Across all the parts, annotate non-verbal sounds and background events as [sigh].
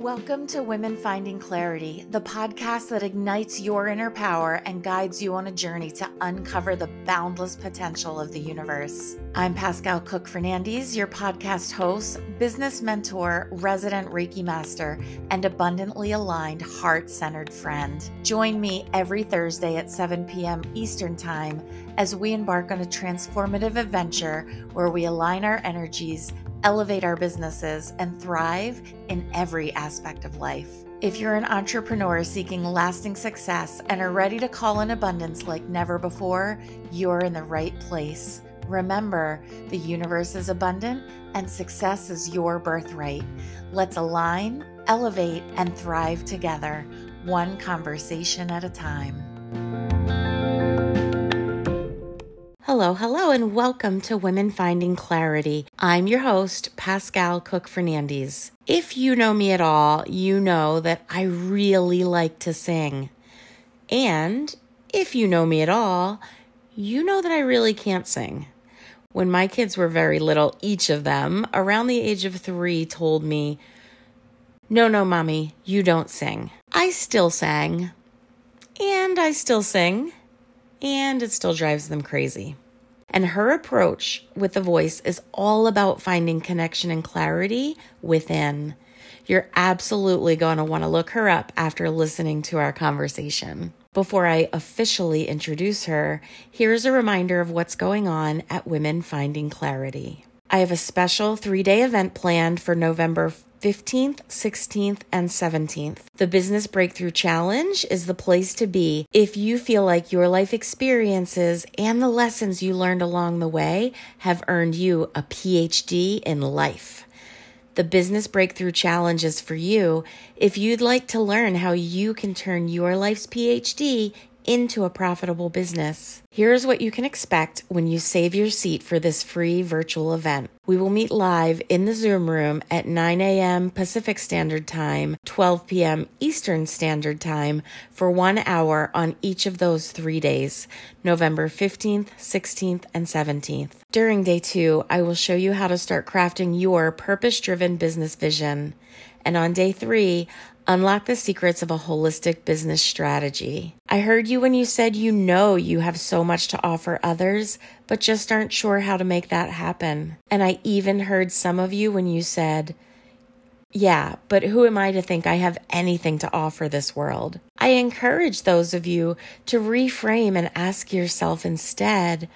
Welcome to Women Finding Clarity, the podcast that ignites your inner power and guides you on a journey to uncover the boundless potential of the universe. I'm Pascale Cook Fernandez, your podcast host, business mentor, resident Reiki master, and abundantly aligned, heart centered friend. Join me every Thursday at 7 p.m. Eastern Time as we embark on a transformative adventure where we align our energies elevate our businesses, and thrive in every aspect of life. If you're an entrepreneur seeking lasting success and are ready to call in abundance like never before, you're in the right place. Remember, the universe is abundant and success is your birthright. Let's align, elevate, and thrive together, one conversation at a time. Hello, hello, and welcome to Women Finding Clarity. I'm your host, Pascale Cook Fernandez. If you know me at all, you know that I really like to sing. And if you know me at all, you know that I really can't sing. When my kids were very little, each of them, around the age of three, told me, No, no, mommy, you don't sing. I still sang. And I still sing and it still drives them crazy. And her approach with the voice is all about finding connection and clarity within. You're absolutely going to want to look her up after listening to our conversation. Before I officially introduce her, here's a reminder of what's going on at Women Finding Clarity. I have a special three day event planned for November 15th, 16th, and 17th. The Business Breakthrough Challenge is the place to be if you feel like your life experiences and the lessons you learned along the way have earned you a PhD in life. The Business Breakthrough Challenge is for you if you'd like to learn how you can turn your life's PhD into a profitable business. Here's what you can expect when you save your seat for this free virtual event. We will meet live in the Zoom room at 9 a.m. Pacific Standard Time, 12 p.m. Eastern Standard Time for one hour on each of those three days, November 15th, 16th, and 17th. During day two, I will show you how to start crafting your purpose driven business vision. And on day three, Unlock the secrets of a holistic business strategy. I heard you when you said you know you have so much to offer others, but just aren't sure how to make that happen. And I even heard some of you when you said, yeah, but who am I to think I have anything to offer this world? I encourage those of you to reframe and ask yourself instead,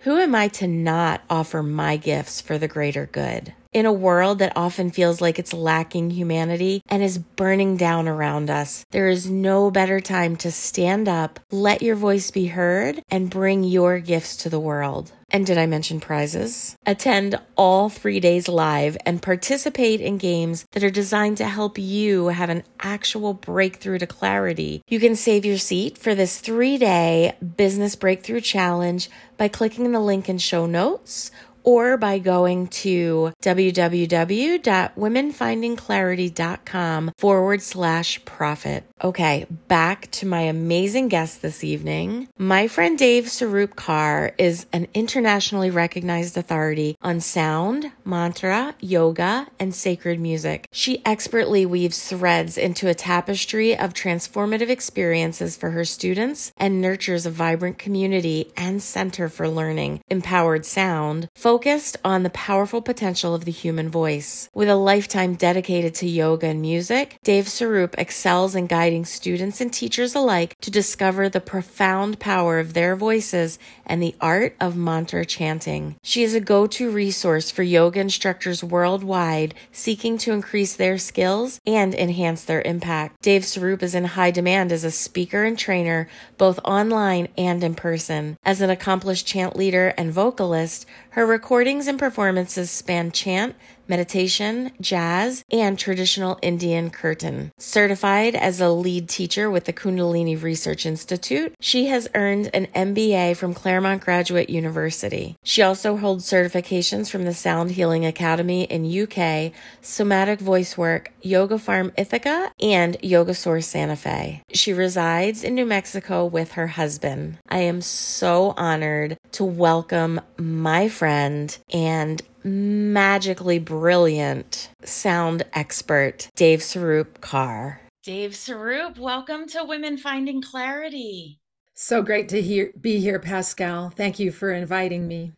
who am I to not offer my gifts for the greater good? In a world that often feels like it's lacking humanity and is burning down around us, there is no better time to stand up, let your voice be heard, and bring your gifts to the world. And did I mention prizes? Attend all three days live and participate in games that are designed to help you have an actual breakthrough to clarity. You can save your seat for this three day business breakthrough challenge by clicking the link in show notes or by going to www.womenfindingclarity.com forward slash profit. Okay, back to my amazing guest this evening. My friend Dev Suroop Kaur is an internationally recognized authority on sound, mantra, yoga, and sacred music. She expertly weaves threads into a tapestry of transformative experiences for her students and nurtures a vibrant community and center for learning, empowered sound, focused on the powerful potential of the human voice. With a lifetime dedicated to yoga and music, Dev Suroop excels in guiding students and teachers alike to discover the profound power of their voices and the art of mantra chanting. She is a go to resource for yoga instructors worldwide seeking to increase their skills and enhance their impact. Dev Suroop is in high demand as a speaker and trainer, both online and in person. As an accomplished chant leader and vocalist, her recordings and performances span chant, meditation, jazz, and traditional Indian kirtan. Certified as a lead teacher with the Kundalini Research Institute, she has earned an MBA from Claremont Graduate University. She also holds certifications from the Sound Healing Academy in UK, Somatic Voice Work, Yoga Farm Ithaca, and Yoga Source Santa Fe. She resides in New Mexico with her husband. I am so honored to welcome my friend and magically brilliant sound expert, Dev Suroop Kaur. Dave Sarup, welcome to Women Finding Clarity. So great to hear, be here, Pascale. Thank you for inviting me.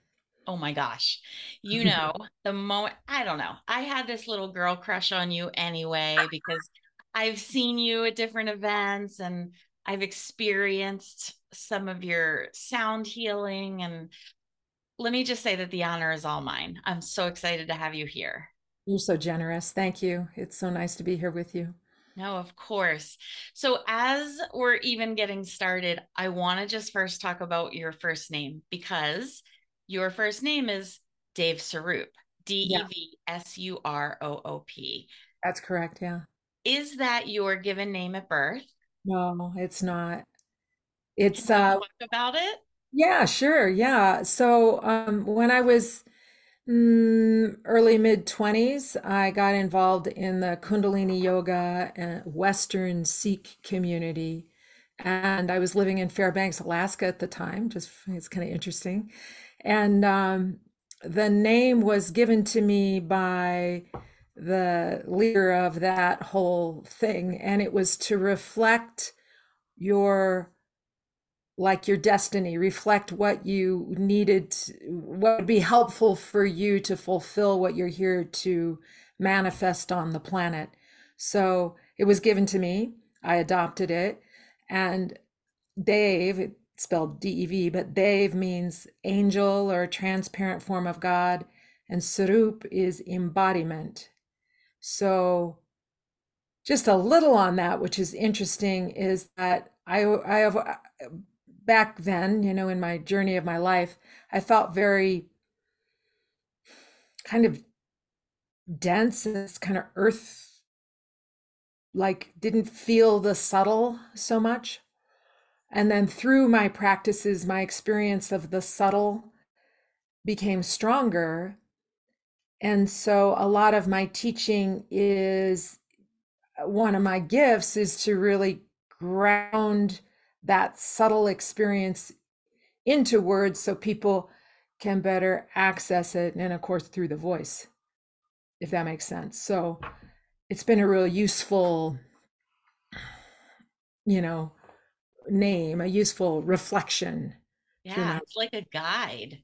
Oh my gosh. You [laughs] know, the moment, I don't know, I had this little girl crush on you anyway [laughs] because I've seen you at different events and I've experienced some of your sound healing. And let me just say that the honor is all mine. I'm so excited to have you here. You're so generous. Thank you. It's so nice to be here with you. No, of course. So, as we're even getting started, I want to just first talk about your first name because your first name is Dev Suroop, D E V S U R O O P. That's correct. Yeah. Is that your given name at birth? No, it's not. It's uh about it. Yeah, sure. Yeah. So um, when I was mm, early mid 20s, I got involved in the Kundalini Yoga and Western Sikh community. And I was living in Fairbanks, Alaska at the time. Just it's kind of interesting. And um, the name was given to me by the leader of that whole thing. And it was to reflect your like your destiny reflect what you needed what would be helpful for you to fulfill what you're here to manifest on the planet. So it was given to me. I adopted it. And dave spelled dev but dave means angel or transparent form of god and sarup is embodiment. So just a little on that which is interesting is that i i have back then, you know, in my journey of my life, I felt very kind of dense, this kind of earth, like didn't feel the subtle so much. And then through my practices, my experience of the subtle became stronger. And so a lot of my teaching is uh, one of my gifts is to really ground that subtle experience into words so people can better access it. And of course, through the voice, if that makes sense. So it's been a real useful, you know, name, a useful reflection. Yeah, it's like a guide.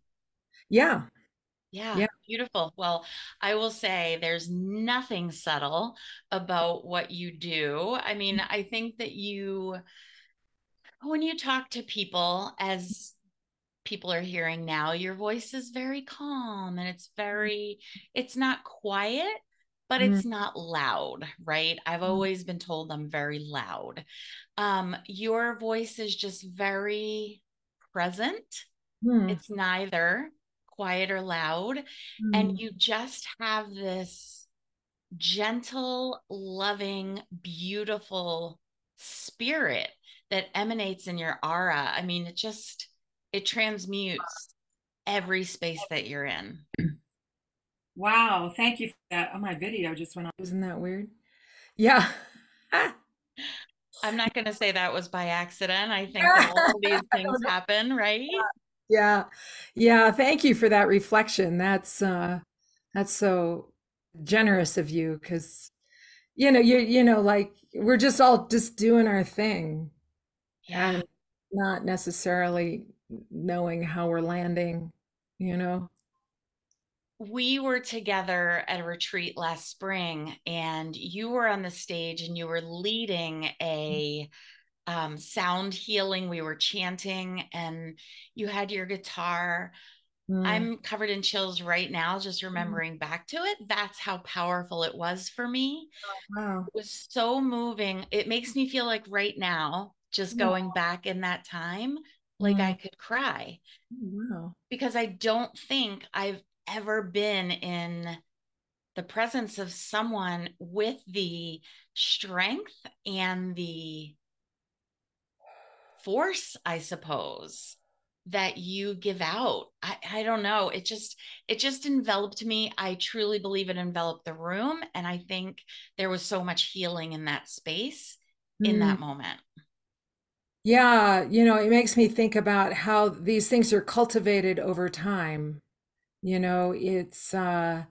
Yeah. Yeah, yeah, beautiful. Well, I will say there's nothing subtle about what you do. I mean, mm. I think that you when you talk to people as people are hearing now your voice is very calm and it's very it's not quiet but mm. it's not loud right i've mm. always been told i'm very loud um your voice is just very present mm. it's neither quiet or loud and mm. you just have this gentle loving beautiful spirit that emanates in your aura. I mean, it just it transmutes every space that you're in. Wow, thank you for that. Oh, my video just went off. Isn't that weird? Yeah. [laughs] I'm not going to say that was by accident. I think all these [laughs] things happen, right? Yeah. Yeah, thank you for that reflection. That's uh that's so generous of you cuz you know, you you know like we're just all just doing our thing yeah. and not necessarily knowing how we're landing, you know? We were together at a retreat last spring, and you were on the stage and you were leading mm. a um, sound healing. We were chanting, and you had your guitar. Mm. I'm covered in chills right now, just mm. remembering mm. back to it. That's how powerful it was for me. Oh, wow. It was so moving. It makes me feel like right now, just going back in that time, like I could cry. Oh, wow. Because I don't think I've ever been in the presence of someone with the strength and the force, I suppose, that you give out. I, I don't know. It just it just enveloped me. I truly believe it enveloped the room. And I think there was so much healing in that space mm. in that moment. Yeah, you know, it makes me think about how these things are cultivated over time. You know, it's uh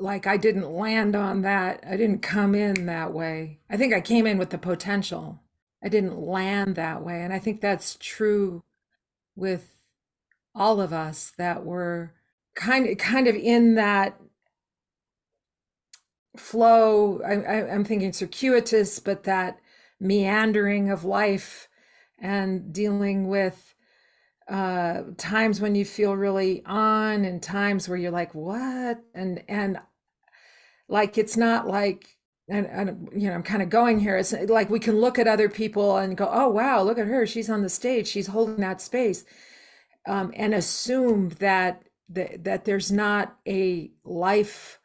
like I didn't land on that. I didn't come in that way. I think I came in with the potential. I didn't land that way. And I think that's true with all of us that were kind of kind of in that flow. I, I, I'm thinking circuitous, but that meandering of life and dealing with uh times when you feel really on and times where you're like what? And and like it's not like and, and you know i'm kind of going here it's like we can look at other people and go oh wow look at her she's on the stage she's holding that space um, and assume that, that that there's not a life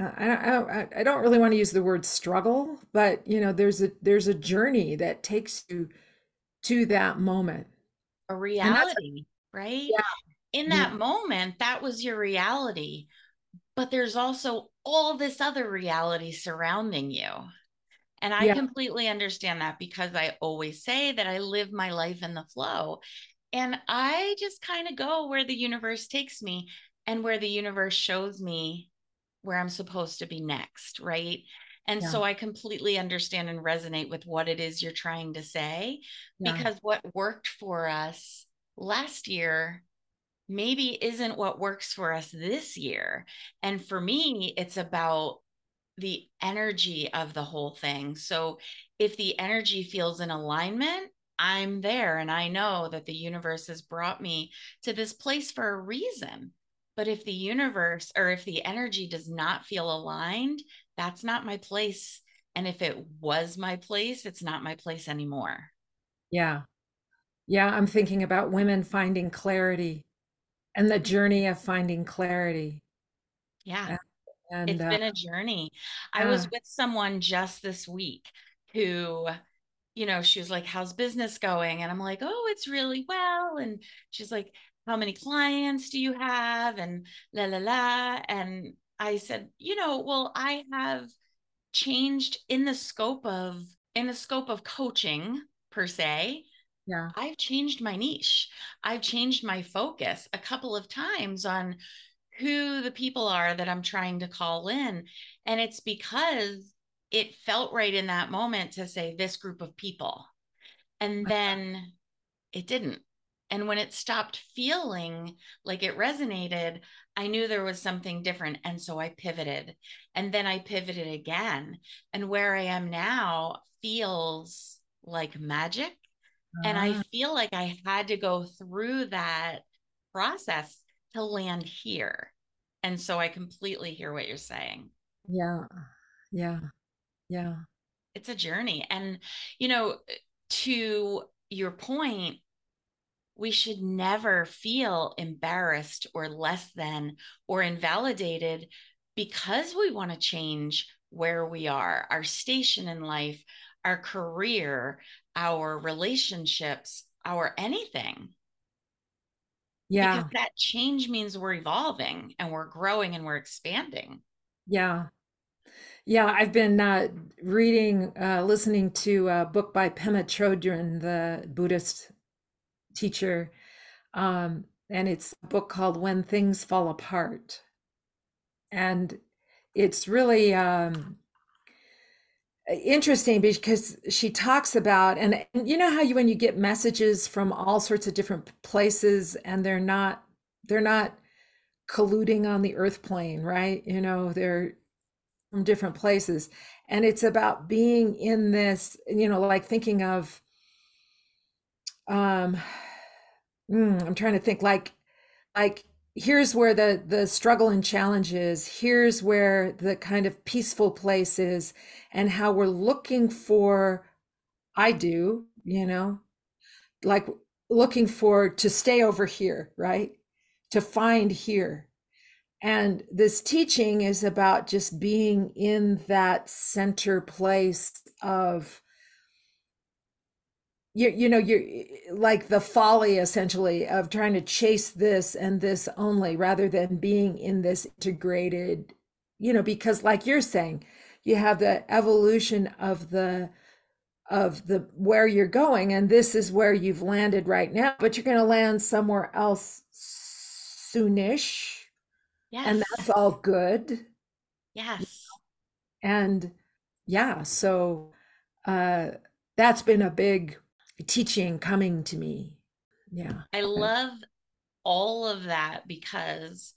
uh, I, I, I don't really want to use the word struggle but you know there's a there's a journey that takes you to that moment a reality right yeah. in that yeah. moment that was your reality but there's also all this other reality surrounding you. And I yeah. completely understand that because I always say that I live my life in the flow. And I just kind of go where the universe takes me and where the universe shows me where I'm supposed to be next. Right. And yeah. so I completely understand and resonate with what it is you're trying to say yeah. because what worked for us last year maybe isn't what works for us this year. And for me, it's about the energy of the whole thing. So if the energy feels in alignment, I'm there and I know that the universe has brought me to this place for a reason. But if the universe or if the energy does not feel aligned, that's not my place. And if it was my place, it's not my place anymore. Yeah. Yeah. I'm thinking about women finding clarity and the journey of finding clarity. Yeah. And, it's uh, been a journey. I uh, was with someone just this week who, you know, she was like, How's business going? And I'm like, Oh, it's really well. And she's like, How many clients do you have? And la la la. And I said, You know, well, I have changed in the scope of in the scope of coaching per se yeah. I've changed my niche. I've changed my focus a couple of times on who the people are that i'm trying to call in. And it's because it felt right in that moment to say this group of people. And then it didn't. And when it stopped feeling like it resonated, I knew there was something different. And so I pivoted. And then I pivoted again. And where I am now feels like magic. And I ah. feel like I had to go through that process to land here. And so I completely hear what you're saying. Yeah. Yeah. Yeah. It's a journey. And, you know, to your point, we should never feel embarrassed or less than or invalidated because we want to change where we are, our station in life, our career, our relationships, our anything. Yeah. Because that change means we're evolving and we're growing and we're expanding. Yeah. Yeah, I've been uh, reading, uh, listening to a book by Pema Chodron, the Buddhist teacher. Um, and it's a book called When Things Fall Apart. And it's really um, interesting because she talks about and, and, you know how you when you get messages from all sorts of different places and they're not they're not colluding on the earth plane right you know they're from different places and it's about being in this you know like thinking of um mm, i'm trying to think like like here's where the the struggle and challenge is. Here's where the kind of peaceful place is and how we're looking for i do you know like looking for to stay over here right? To find here. And this teaching is about just being in that center place of you you know you're like the folly essentially of trying to chase this and this only rather than being in this integrated you know because like you're saying you have the evolution of the of the where you're going and this is where you've landed right now but you're going to land somewhere else soonish Yes. And that's all good. Yes. And yeah, so uh, that's been a big teaching coming to me. Yeah. I love all of that because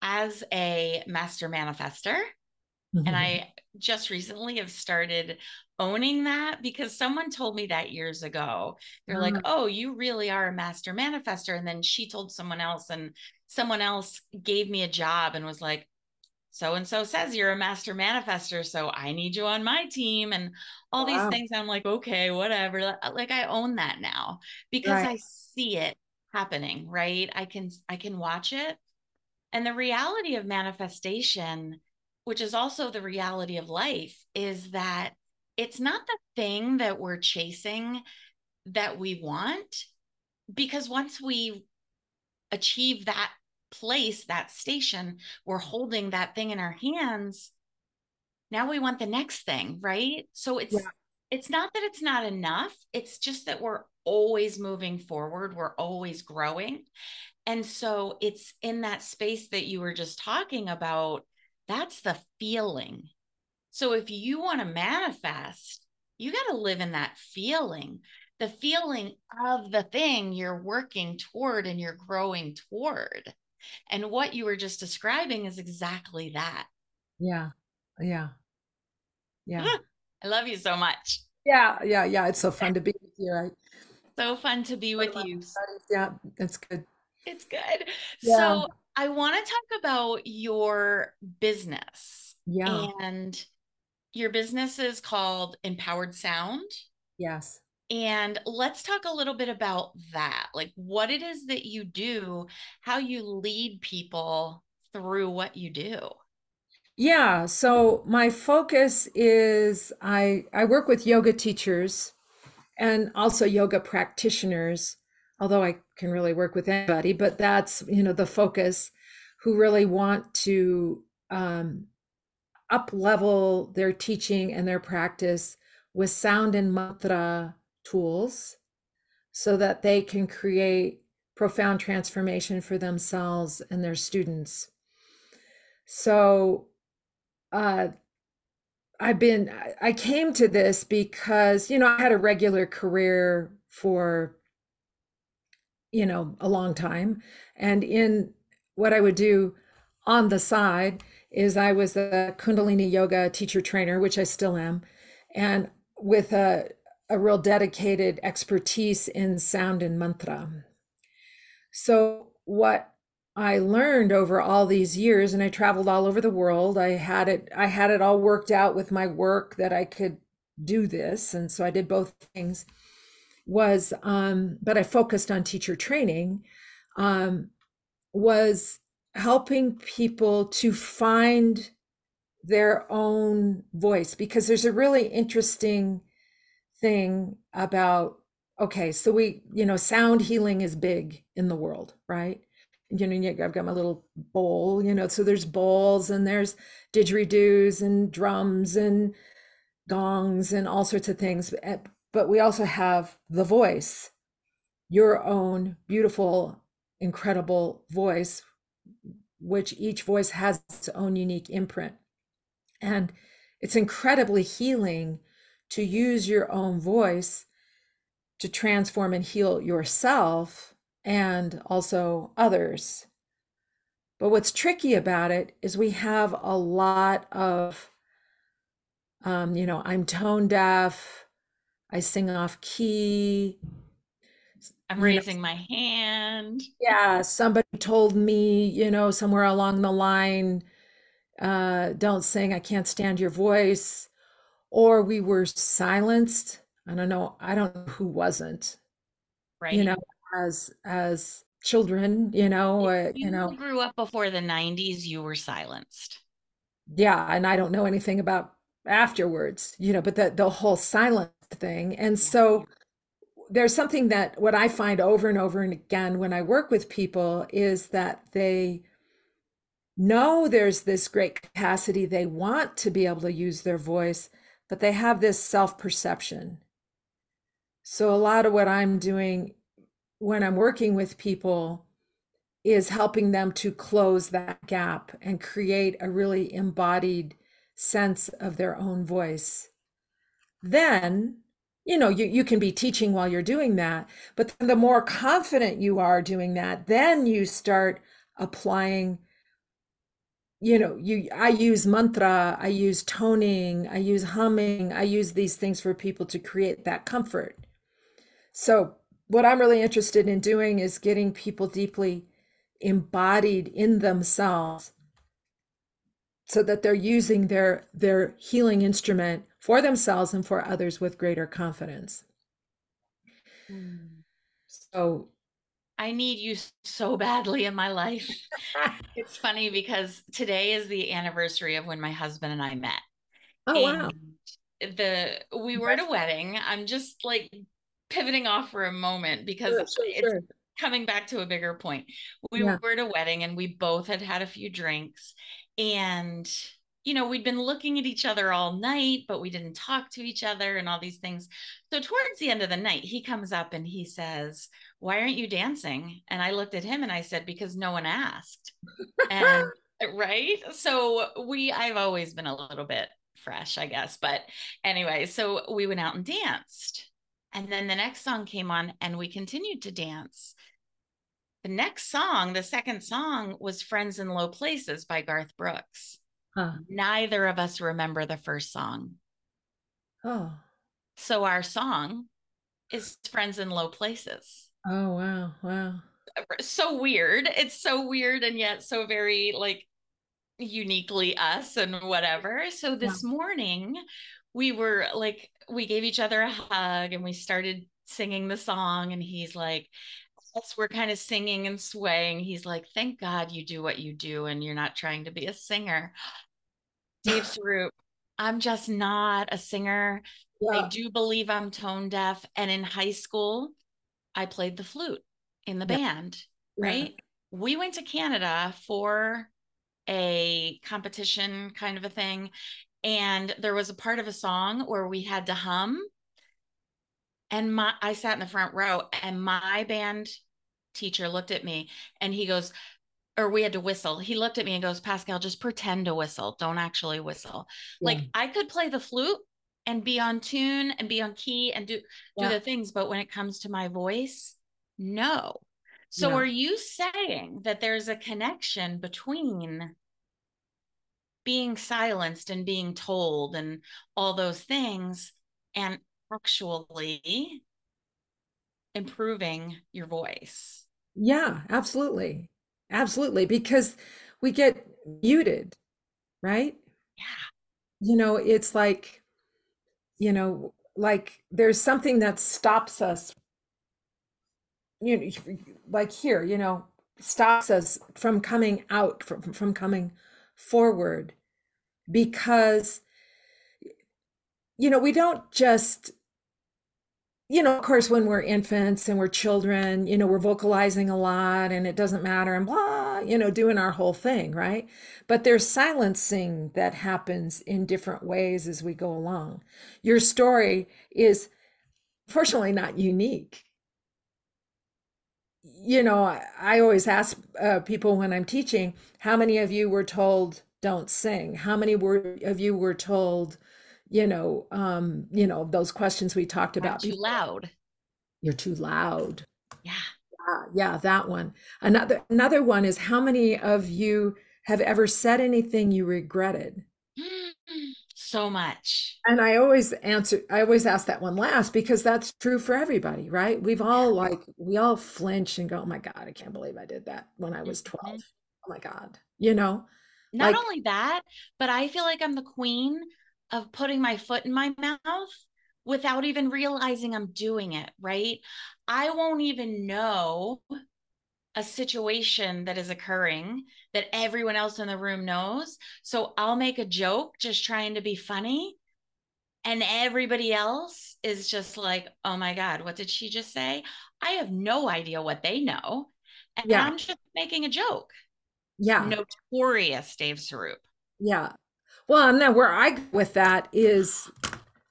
as a master manifester, and Mhm. I just recently have started owning that because someone told me that years ago. They're like, Ah, oh, you really are a master manifester. And then she told someone else, and someone else gave me a job and was like, so and so says you're a master manifester. So I need you on my team and all these things. I'm like, okay, whatever. Uh, like I own that now because Right. I see it happening, right? I can I can watch it. And the reality of manifestation, which is also the reality of life, is that it's not the thing that we're chasing that we want. Because once we achieve that place, that station, we're holding that thing in our hands. Now we want the next thing, right? So it's Yeah. it's not that it's not enough. It's just that we're always moving forward. We're always growing. And so it's in that space that you were just talking about. That's the feeling. So if you want to manifest, you got to live in that feeling, the feeling of the thing you're working toward and you're growing toward. And what you were just describing is exactly that. Yeah. Yeah. Yeah. [laughs] I love you so much. Yeah. Yeah. Yeah. It's so [laughs] fun to be with you. I, So fun to be with you. yeah, that's good. It's good. Yeah. So I want to talk about your business. Yeah. And your business is called Empowered Sound. Yes. And let's talk a little bit about that, like what it is that you do, how you lead people through what you do. Yeah, so my focus is I I work with yoga teachers and also yoga practitioners, although I can really work with anybody, but that's, you know, the focus who really want to um, up level their teaching and their practice with sound and mantra tools so that they can create profound transformation for themselves and their students. So uh, I've been, I- came to this because, you know, I had a regular career for, you know, a long time. And in what I would do on the side is I was a Kundalini yoga teacher trainer, which I still am, and with a, a real dedicated expertise in sound and mantra. So, what I learned over all these years, and I traveled all over the world. I had it, I had it all worked out with my work that I could do this, and so I did both things. Was, um, but I focused on teacher training. Um, was helping people to find their own voice because there's a really interesting thing about okay so we you know sound healing is big in the world right? You know i've got my little bowl you know so there's bowls and there's didgeridoos and drums and gongs and all sorts of things eh, but we also have the voice your own beautiful incredible voice which each voice has its own unique imprint. And it's incredibly healing to use your own voice to transform and heal yourself and also others. But what's tricky about it is we have a lot of, um, you know, I'm tone deaf, I sing off key. I'm raising my hand. yeah, somebody told me, you know, somewhere along the line, uh, don't sing, I can't stand your voice. Or we were silenced. I don't know, I don't know who wasn't, Right. you know, as as children, you know, uh, you you know, grew up before the 90s, you were silenced. yeah, and I don't know anything about afterwards, you know, but the the whole silent thing. And so there's something that what I find over and over and again when I work with people is that they know there's this great capacity. They want to be able to use their voice, but they have this self perception. So, a lot of what I'm doing when I'm working with people is helping them to close that gap and create a really embodied sense of their own voice. Then, you know, you, you can be teaching while you're doing that, but the more confident you are doing that, then you start applying you know you i use mantra i use toning i use humming i use these things for people to create that comfort so what i'm really interested in doing is getting people deeply embodied in themselves so that they're using their their healing instrument for themselves and for others with greater confidence mm. so I need you so badly in my life. [laughs] it's funny because today is the anniversary of when my husband and I met. Oh and wow. The we were at a wedding. I'm just like pivoting off for a moment because sure, sure, it's sure. coming back to a bigger point. We yeah. were at a wedding and we both had had a few drinks and you know, we'd been looking at each other all night, but we didn't talk to each other and all these things. So, towards the end of the night, he comes up and he says, Why aren't you dancing? And I looked at him and I said, Because no one asked. and [laughs] right. So, we, I've always been a little bit fresh, I guess. But anyway, so we went out and danced. And then the next song came on and we continued to dance. The next song, the second song, was Friends in Low Places by Garth Brooks. Huh. Neither of us remember the first song. Oh. So our song is Friends in Low Places. Oh, wow. Wow. So weird. It's so weird and yet so very like uniquely us and whatever. So this morning we were like, we gave each other a hug and we started singing the song. And he's like, as we're kind of singing and swaying, he's like, Thank God you do what you do and you're not trying to be a singer. Dev [sighs] Suroop, I'm just not a singer. Yeah. I do believe I'm tone deaf. And in high school, I played the flute in the yeah. band, right? Yeah. We went to Canada for a competition kind of a thing. And there was a part of a song where we had to hum and my I sat in the front row and my band teacher looked at me and he goes, or we had to whistle. He looked at me and goes, Pascale, just pretend to whistle. Don't actually whistle. Yeah. Like I could play the flute and be on tune and be on key and do yeah. do the things, but when it comes to my voice, no. So yeah. are you saying that there's a connection between being silenced and being told and all those things and actually improving your voice. Yeah, absolutely. Absolutely. Because we get muted, right? Yeah. You know, it's like, you know, like there's something that stops us, you know, like here, you know, stops us from coming out, from, from coming forward because, you know, we don't just you know, of course, when we're infants and we're children, you know, we're vocalizing a lot and it doesn't matter and blah, you know, doing our whole thing, right? But there's silencing that happens in different ways as we go along. Your story is fortunately not unique. You know, I, I always ask uh, people when I'm teaching, how many of you were told don't sing? How many were, of you were told, you know, um, you know, those questions we talked about. too loud. You're too loud. Yeah. yeah. Yeah, that one. Another another one is how many of you have ever said anything you regretted? [gasps] So much. And I always answer I always ask that one last because that's true for everybody, right? We've all like we all flinch and go, "Oh my god, I can't believe I did that when I was 12." Mm-hmm. Oh my god. You know? Not like, only that, but I feel like I'm the queen of putting my foot in my mouth without even realizing I'm doing it, right? I won't even know a situation that is occurring that everyone else in the room knows. So I'll make a joke just trying to be funny. And everybody else is just like, oh my God, what did she just say? I have no idea what they know. And yeah. I'm just making a joke. Yeah. Notorious Dev Suroop. Yeah. Well, and then where I go with that is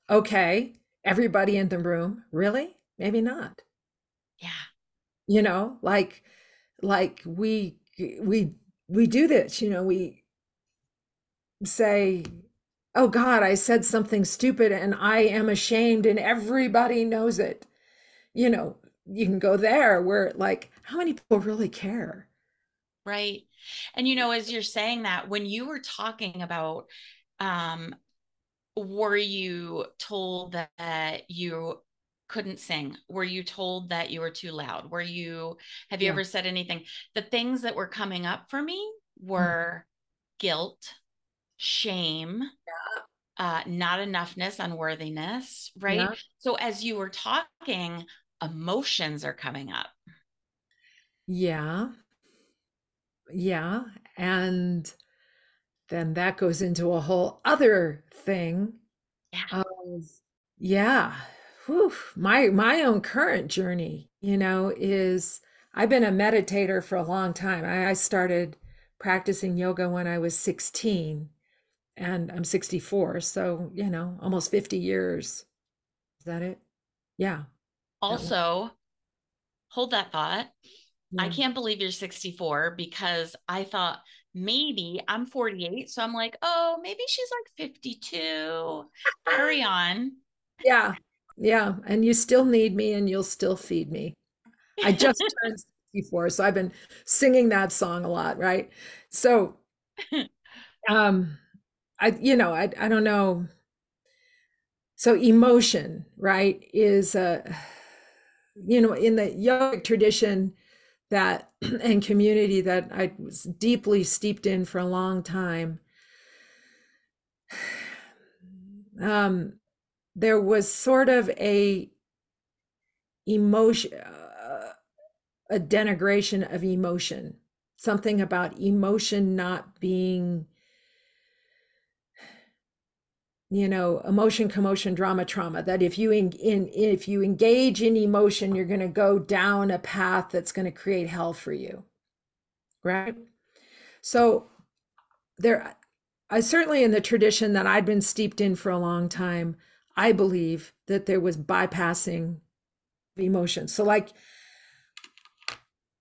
okay, everybody in the room, really? Maybe not. Yeah. You know, like like we we we do this, you know, we say, "Oh God, I said something stupid and I am ashamed and everybody knows it." You know, you can go there where like how many people really care? Right. And you know, as you're saying that, when you were talking about um were you told that you couldn't sing? Were you told that you were too loud? Were you, have you yeah. ever said anything? The things that were coming up for me mm. were mm. guilt, shame, yeah. uh, not enoughness, unworthiness, right? Yeah. So as you were talking, emotions are coming up. Yeah. Yeah. And then that goes into a whole other thing yeah. of yeah whew, my my own current journey you know is i've been a meditator for a long time I, I started practicing yoga when i was 16 and i'm 64 so you know almost 50 years is that it yeah also hold that thought i can't believe you're 64 because i thought maybe I'm 48. So I'm like, oh, maybe she's like 52. Hurry [laughs] on. Yeah. Yeah. And you still need me and you'll still feed me. I just [laughs] turned 64. So I've been singing that song a lot. Right. So, [laughs] um, I, you know, I, I don't know. So emotion, right, is, uh, [sighs] you know, in the yogic tradition, that [clears throat] and community that I was deeply steeped in for a long time. [sighs] Um, there was sort of a emotion, uh, a denigration of emotion, something about emotion not being you know emotion commotion drama trauma that if you in, in if you engage in emotion you're going to go down a path that's going to create hell for you right? So there i certainly in the tradition that i'd been steeped in for a long time i believe that there was bypassing emotion so like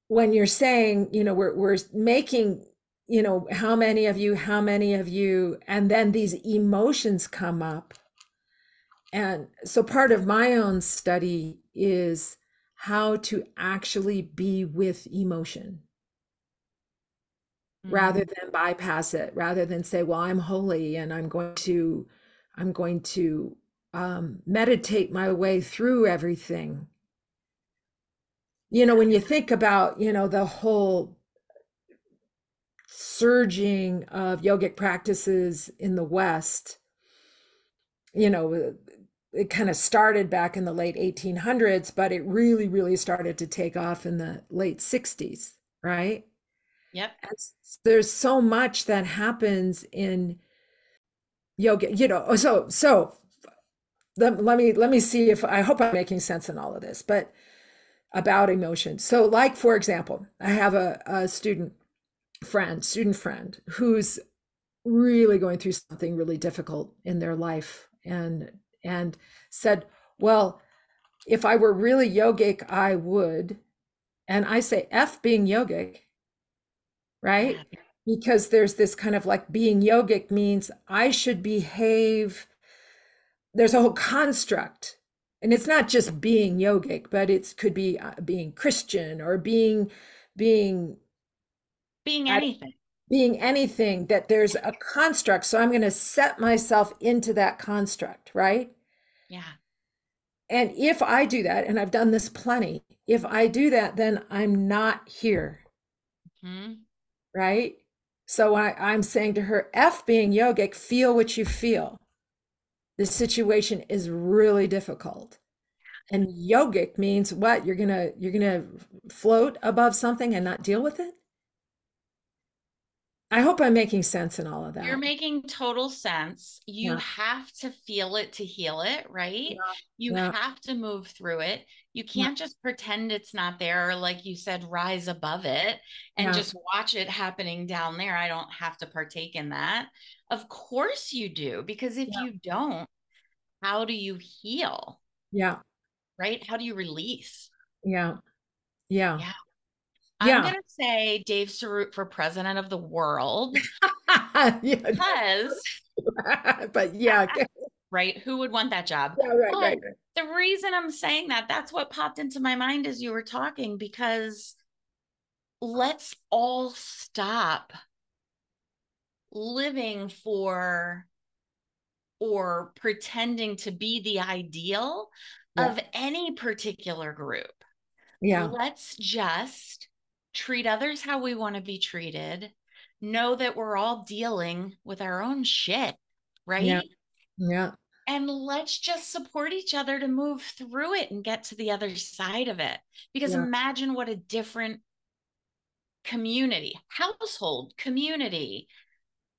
when you're saying you know we're, we're making you know, how many of you, how many of you, and then these emotions come up. And so part of my own study is how to actually be with emotion mm-hmm. rather than bypass it, rather than say, well, I'm holy and I'm going to, I'm going to um, meditate my way through everything. You know, when you think about, you know, the whole surging of yogic practices in the West, you know, it kind of started back in the late 1800s, but it really, really started to take off in the late 60s, right? Yep. There's so much that happens in yoga, you know. Oh, so, so let, let me let me see if I hope I'm making sense in all of this, but about emotion. So, like for example, I have a, a student friend, student friend, who's really going through something really difficult in their life and and said, "Well, if I were really yogic, I would." And I say, "F being yogic." Right? Because there's this kind of like being yogic means I should behave there's a whole construct and it's not just being yogic but it could be uh, being christian or being being being anything. being anything that there's a construct. So i'm going to set myself into that construct right? Yeah. And if i do that and i've done this plenty if i do that then i'm not here. Mm-hmm. right? So I, i'm saying to her f being yogic feel what you feel. This situation is really difficult. And yogic means what? You're gonna you're gonna float above something and not deal with it I hope I'm making sense in all of that. You're making total sense. You yeah. have to feel it to heal it, right? Yeah. You yeah. have to move through it. You can't just pretend it's not there or, like you said, rise above it and just watch it happening down there. I don't have to partake in that. Of course you do, because if you don't, how do you heal? Yeah. Right? How do you release? Yeah. Yeah. Yeah. Yeah. I'm gonna say Dev Suroop for president of the world. [laughs] because [laughs] but yeah. [laughs] right. Who would want that job? Yeah, right, right, right. The reason I'm saying that, that's what popped into my mind as you were talking, because let's all stop living for or pretending to be the ideal yeah. of any particular group. Yeah. Let's just treat others how we want to be treated. Know that we're all dealing with our own shit, right? Yeah. Yeah. And let's just support each other to move through it and get to the other side of it. Because yeah. imagine what a different community, household, community,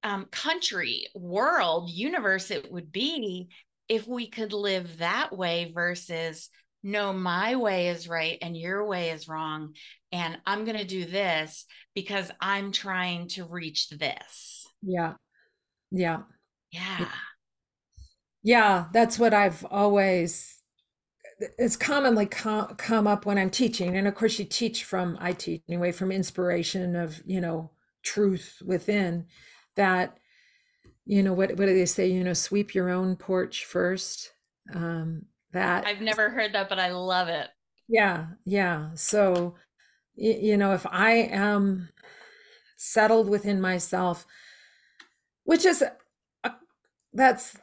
um, country, world, universe it would be if we could live that way versus no, my way is right and your way is wrong. And I'm going to do this because I'm trying to reach this. Yeah. Yeah. Yeah. Yeah. That's what I've always, it's commonly com- come up when I'm teaching. And of course, you teach from, I teach anyway, from inspiration of, you know, truth within that you know what what do they say you know sweep your own porch first um that i've never heard that but i love it. Yeah yeah. So you know if i am settled within myself which is a, that's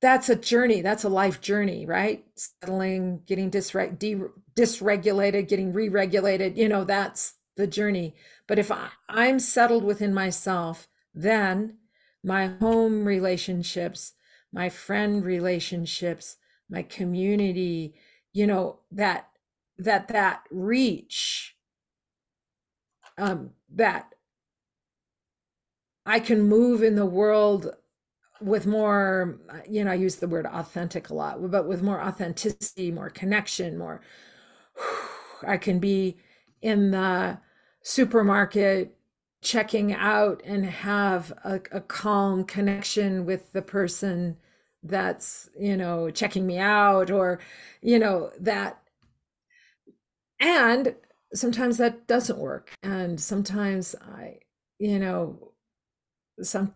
that's a journey that's a life journey right? Settling getting disre- de- dysregulated getting re-regulated you know that's the journey. But if I, i'm settled within myself then my home relationships, my friend relationships, my community, you know, that that that reach um that I can move in the world with more you know i use the word authentic a lot but with more authenticity more connection more [sighs] i can be in the supermarket checking out and have a, a calm connection with the person that's you know checking me out or you know that. And sometimes that doesn't work. And sometimes i you know some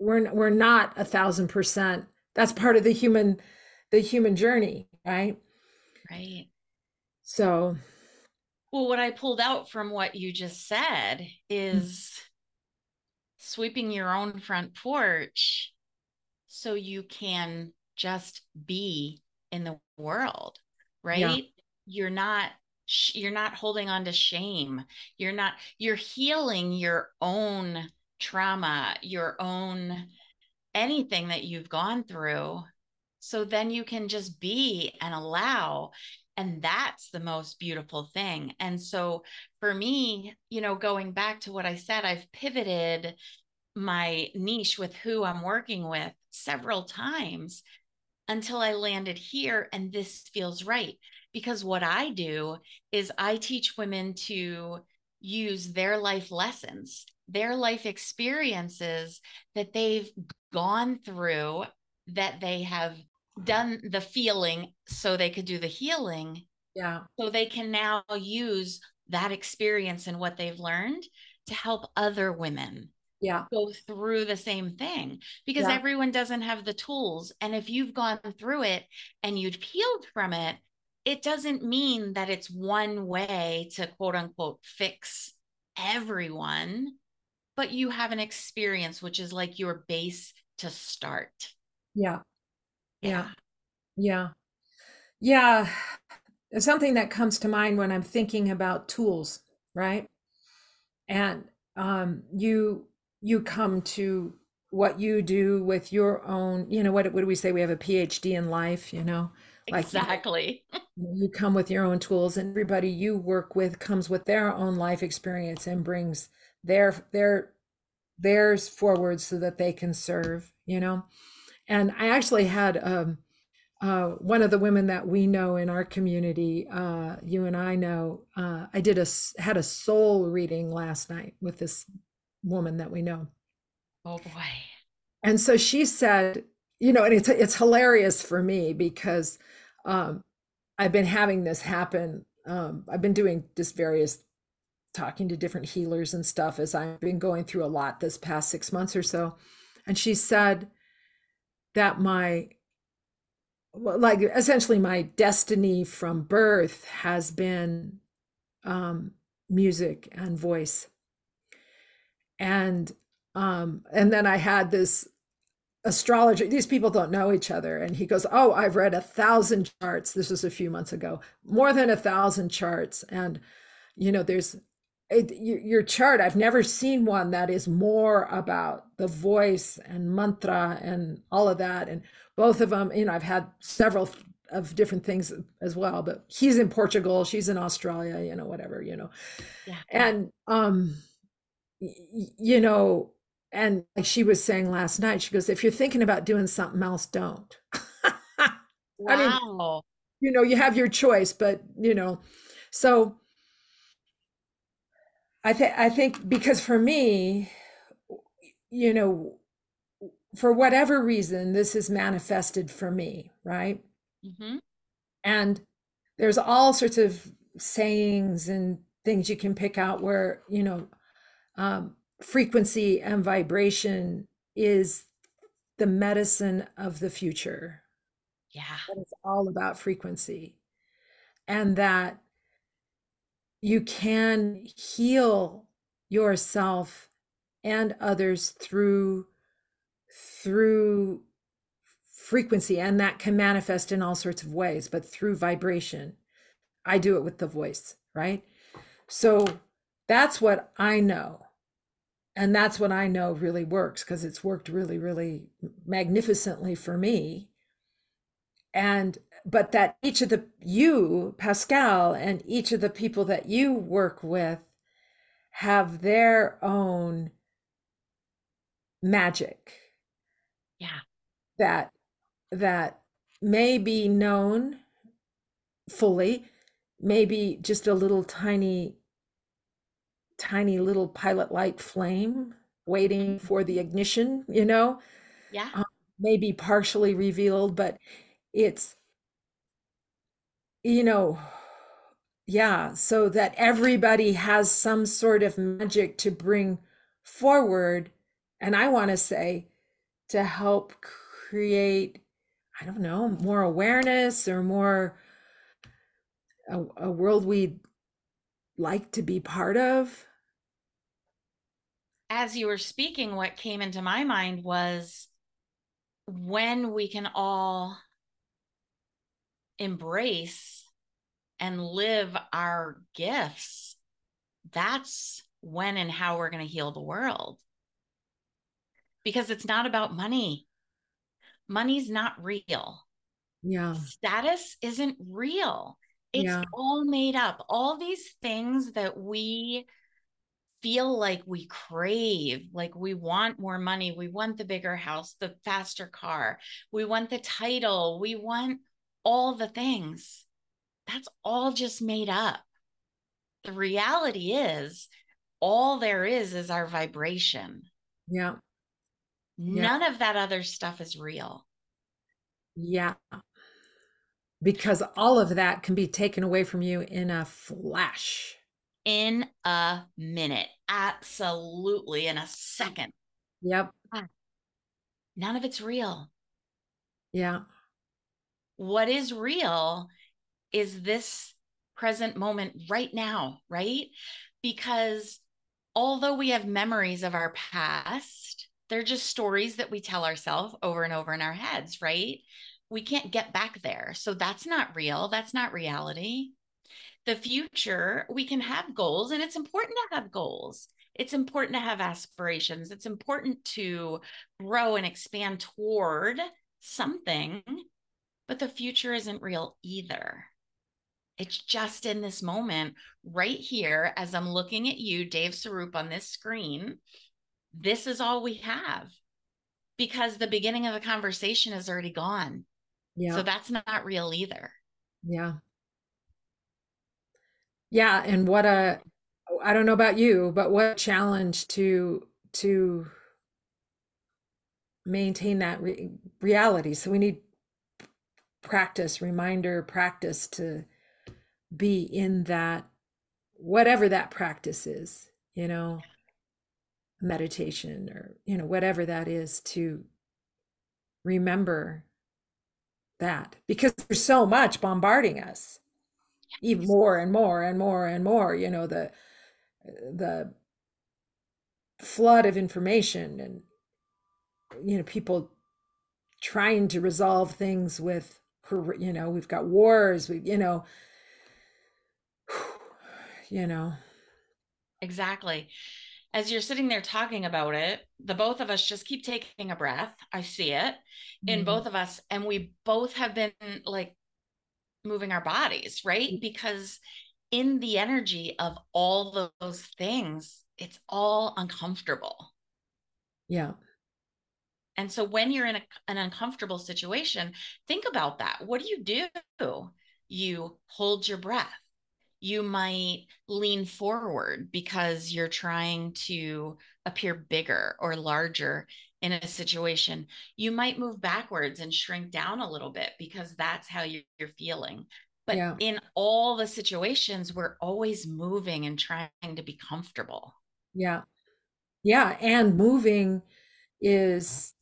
we're we're not a thousand percent. That's part of the human the human journey right? Right. So. Well, what I pulled out from what you just said mm. is mm. sweeping your own front porch so you can just be in the world, right? Yeah. You're not you're not holding on to shame. You're not you're healing your own trauma, your own anything that you've gone through. So then you can just be and allow and that's the most beautiful thing. And so for me, you know, going back to what I said, I've pivoted my niche with who I'm working with several times until I landed here. And this feels right. Because what I do is I teach women to use their life lessons, their life experiences that they've gone through, that they have done the feeling so they could do the healing. Yeah. So they can now use that experience and what they've learned to help other women yeah go through the same thing because yeah. everyone doesn't have the tools and if you've gone through it and you've healed from it it doesn't mean that it's one way to quote unquote fix everyone but you have an experience which is like your base to start yeah yeah. Yeah. Yeah. Something that comes to mind when I'm thinking about tools, right? And um, you you come to what you do with your own, you know, what, what do we say? We have a PhD in life, you know? Like exactly. you come with your own tools and everybody you work with comes with their own life experience and brings their their theirs forward so that they can serve, you know? And I actually had um, uh, one of the women that we know in our community, uh, you and I know, uh, I did a had a soul reading last night with this woman that we know. Oh boy! And so she said, you know, and it's it's hilarious for me because um, I've been having this happen. Um, I've been doing just various talking to different healers and stuff as I've been going through a lot this past six months or so. And she said that my, like, essentially my destiny from birth has been um, music and voice. And um, and then I had this astrologer these people don't know each other and he goes oh i've read a thousand charts. This was a few months ago. More than a thousand charts. And you know there's it, your chart i've never seen one that is more about the voice and mantra and all of that. And both of them you know i've had several of different things as well but he's in portugal she's in australia you know whatever you know. Yeah. and um you know and like she was saying last night, she goes, if you're thinking about doing something else, don't. wow. [laughs] I mean, you know, you have your choice, but you know, so I think I think because for me, you know, for whatever reason, this is manifested for me, right? Mm-hmm. And there's all sorts of sayings and things you can pick out where, you know, um, frequency and vibration is the medicine of the future. Yeah. It's all about frequency. And that you can heal yourself and others through through frequency and that can manifest in all sorts of ways but through vibration i do it with the voice right so that's what i know and that's what I know really works because it's worked really, really magnificently for me. And but that each of the you, Pascale, and each of the people that you work with have their own magic. Yeah. That that may be known fully, maybe just a little tiny tiny little pilot light flame waiting mm-hmm. for the ignition, you know? Yeah. Um, maybe partially revealed, but it's, you know, yeah, so that everybody has some sort of magic to bring forward. And I want to say to help create, I don't know, more awareness or more a, a world we like to be part of as you were speaking, what came into my mind was when we can all embrace and live our gifts, that's when and how we're going to heal the world. Because it's not about money. Money's not real. Yeah. Status isn't real. It's yeah. all made up. All these things that we feel like we crave, like we want more money, we want the bigger house, the faster car, we want the title, we want all the things. That's all just made up. The reality is, all there is is our vibration. Yeah. None yeah. of that other stuff is real. Yeah. Because all of that can be taken away from you in a flash in a minute. Absolutely in a second. Yep. Ah. None of it's real. Yeah. What is real is this present moment right now, right? Because although we have memories of our past, they're just stories that we tell ourselves over and over in our heads, right? We can't get back there. So that's not real. That's not reality the future, we can have goals, and it's important to have goals. It's important to have aspirations. It's important to grow and expand toward something, but the future isn't real either. It's just in this moment, right here, as I'm looking at you, Dev Suroop, on this screen. This is all we have because the beginning of the conversation is already gone. Yeah. So that's not real either. Yeah. Yeah, and what a I don't know about you, but what a challenge to to maintain that re- reality. So we need practice, reminder, practice to be in that whatever that practice is, you know, meditation or, you know, whatever that is to remember that because there's so much bombarding us. Even more and more and more and more you know the the flood of information and you know people trying to resolve things with you know we've got wars we you know. [sighs] You know. Exactly as you're sitting there talking about it, the both of us just keep taking a breath. I see it mm-hmm. in both of us. And we both have been like moving our bodies, right? Mm-hmm. Because in the energy of all those things, it's all uncomfortable. Yeah. And so when you're in a, an uncomfortable situation, think about that. What do you do? You hold your breath you might lean forward because you're trying to appear bigger or larger in a situation. You might move backwards and shrink down a little bit because that's how you're feeling. But yeah. in all the situations, we're always moving and trying to be comfortable. Yeah. Yeah. And moving is,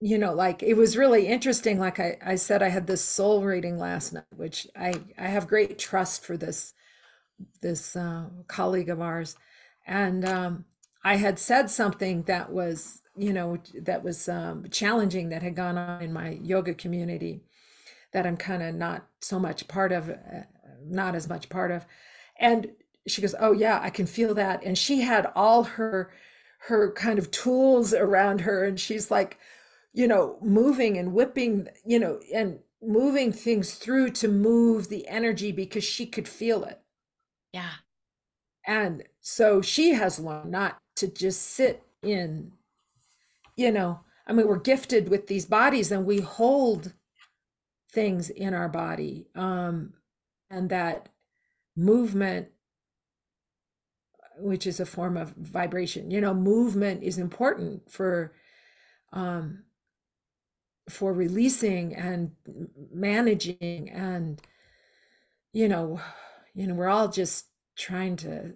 you know, like it was really interesting. Like I, I said, I had this soul reading last night, which I, I have great trust for this this uh, colleague of ours, and um, I had said something that was, you know, that was um, challenging that had gone on in my yoga community that I'm kind of not so much part of, uh, not as much part of, and she goes, "Oh yeah, I can feel that," and she had all her her kind of tools around her, and she's like, you know, moving and whipping, you know, and moving things through to move the energy because she could feel it yeah. And so she has learned not to just sit in, you know, I mean, we're gifted with these bodies and we hold things in our body. Um, and that movement, which is a form of vibration, you know, movement is important for um for releasing and managing and you know you know we're all just trying to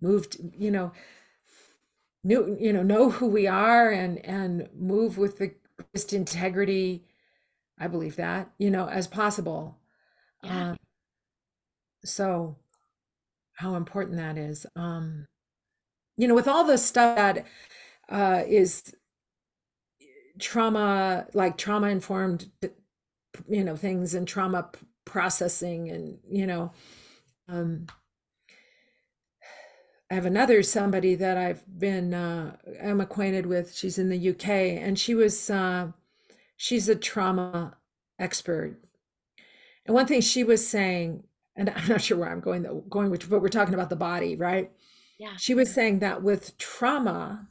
move to, you know new you know know who we are and and move with the greatest integrity i believe that you know as possible yeah. um, so how important that is um you know with all the stuff that uh is trauma like trauma informed you know things and trauma processing and you know um, I have another somebody that I've been uh, I'm acquainted with. She's in the UK, and she was uh, she's a trauma expert. And one thing she was saying, and I'm not sure where I'm going though, going with, but we're talking about the body, right? Yeah. She was saying that with trauma,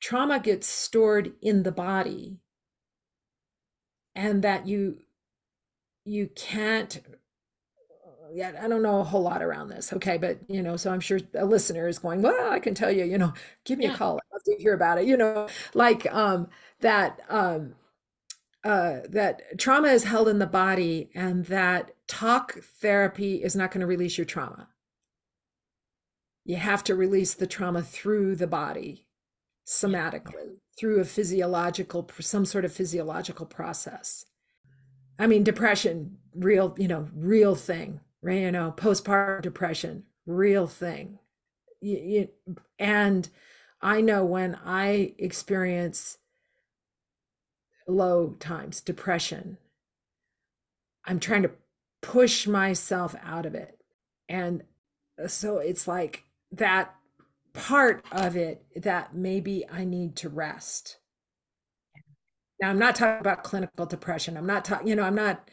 trauma gets stored in the body, and that you you can't yeah, I don't know a whole lot around this. Okay. But, you know, so I'm sure a listener is going, well, I can tell you, you know, give me yeah. a call. I'd love to hear about it. You know, like um, that, um, uh, that trauma is held in the body and that talk therapy is not going to release your trauma. You have to release the trauma through the body somatically, through a physiological, some sort of physiological process. I mean, depression, real, you know, real thing right? You know, postpartum depression, real thing. You, you, and I know when I experience low times, depression, I'm trying to push myself out of it. And uh, so it's like that part of it that maybe I need to rest. Now, I'm not talking about clinical depression. I'm not talking, you know, I'm not.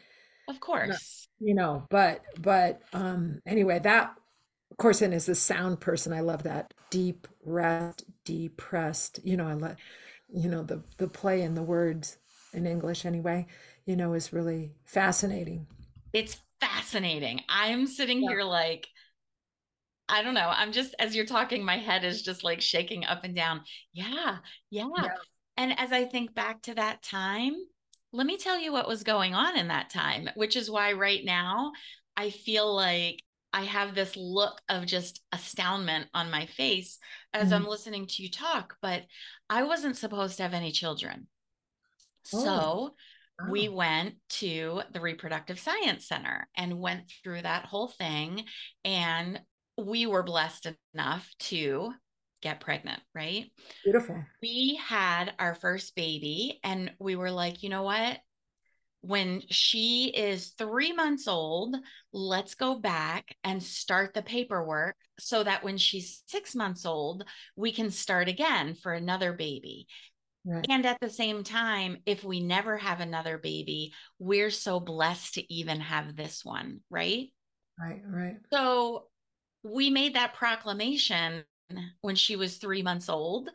Of course you know but but um anyway that of course and as a sound person i love that deep rest depressed you know i love you know the the play in the words in english anyway you know is really fascinating it's fascinating i'm sitting yeah. here like I don't know. I'm just as you're talking, my head is just like shaking up and down. Yeah, yeah. yeah. And as I think back to that time, let me tell you what was going on in that time, which is why right now I feel like I have this look of just astoundment on my face as Mm. I'm listening to you talk, but I wasn't supposed to have any children. Oh, So we went to the Reproductive Science Center and went through that whole thing. And we were blessed enough to get pregnant, right? Beautiful. We had our first baby, and we were like, you know what? When she is three months old, let's go back and start the paperwork so that when she's six months old, we can start again for another baby. Right. And at the same time, if we never have another baby, we're so blessed to even have this one, right? Right. Right. So we made that proclamation when she was three months old,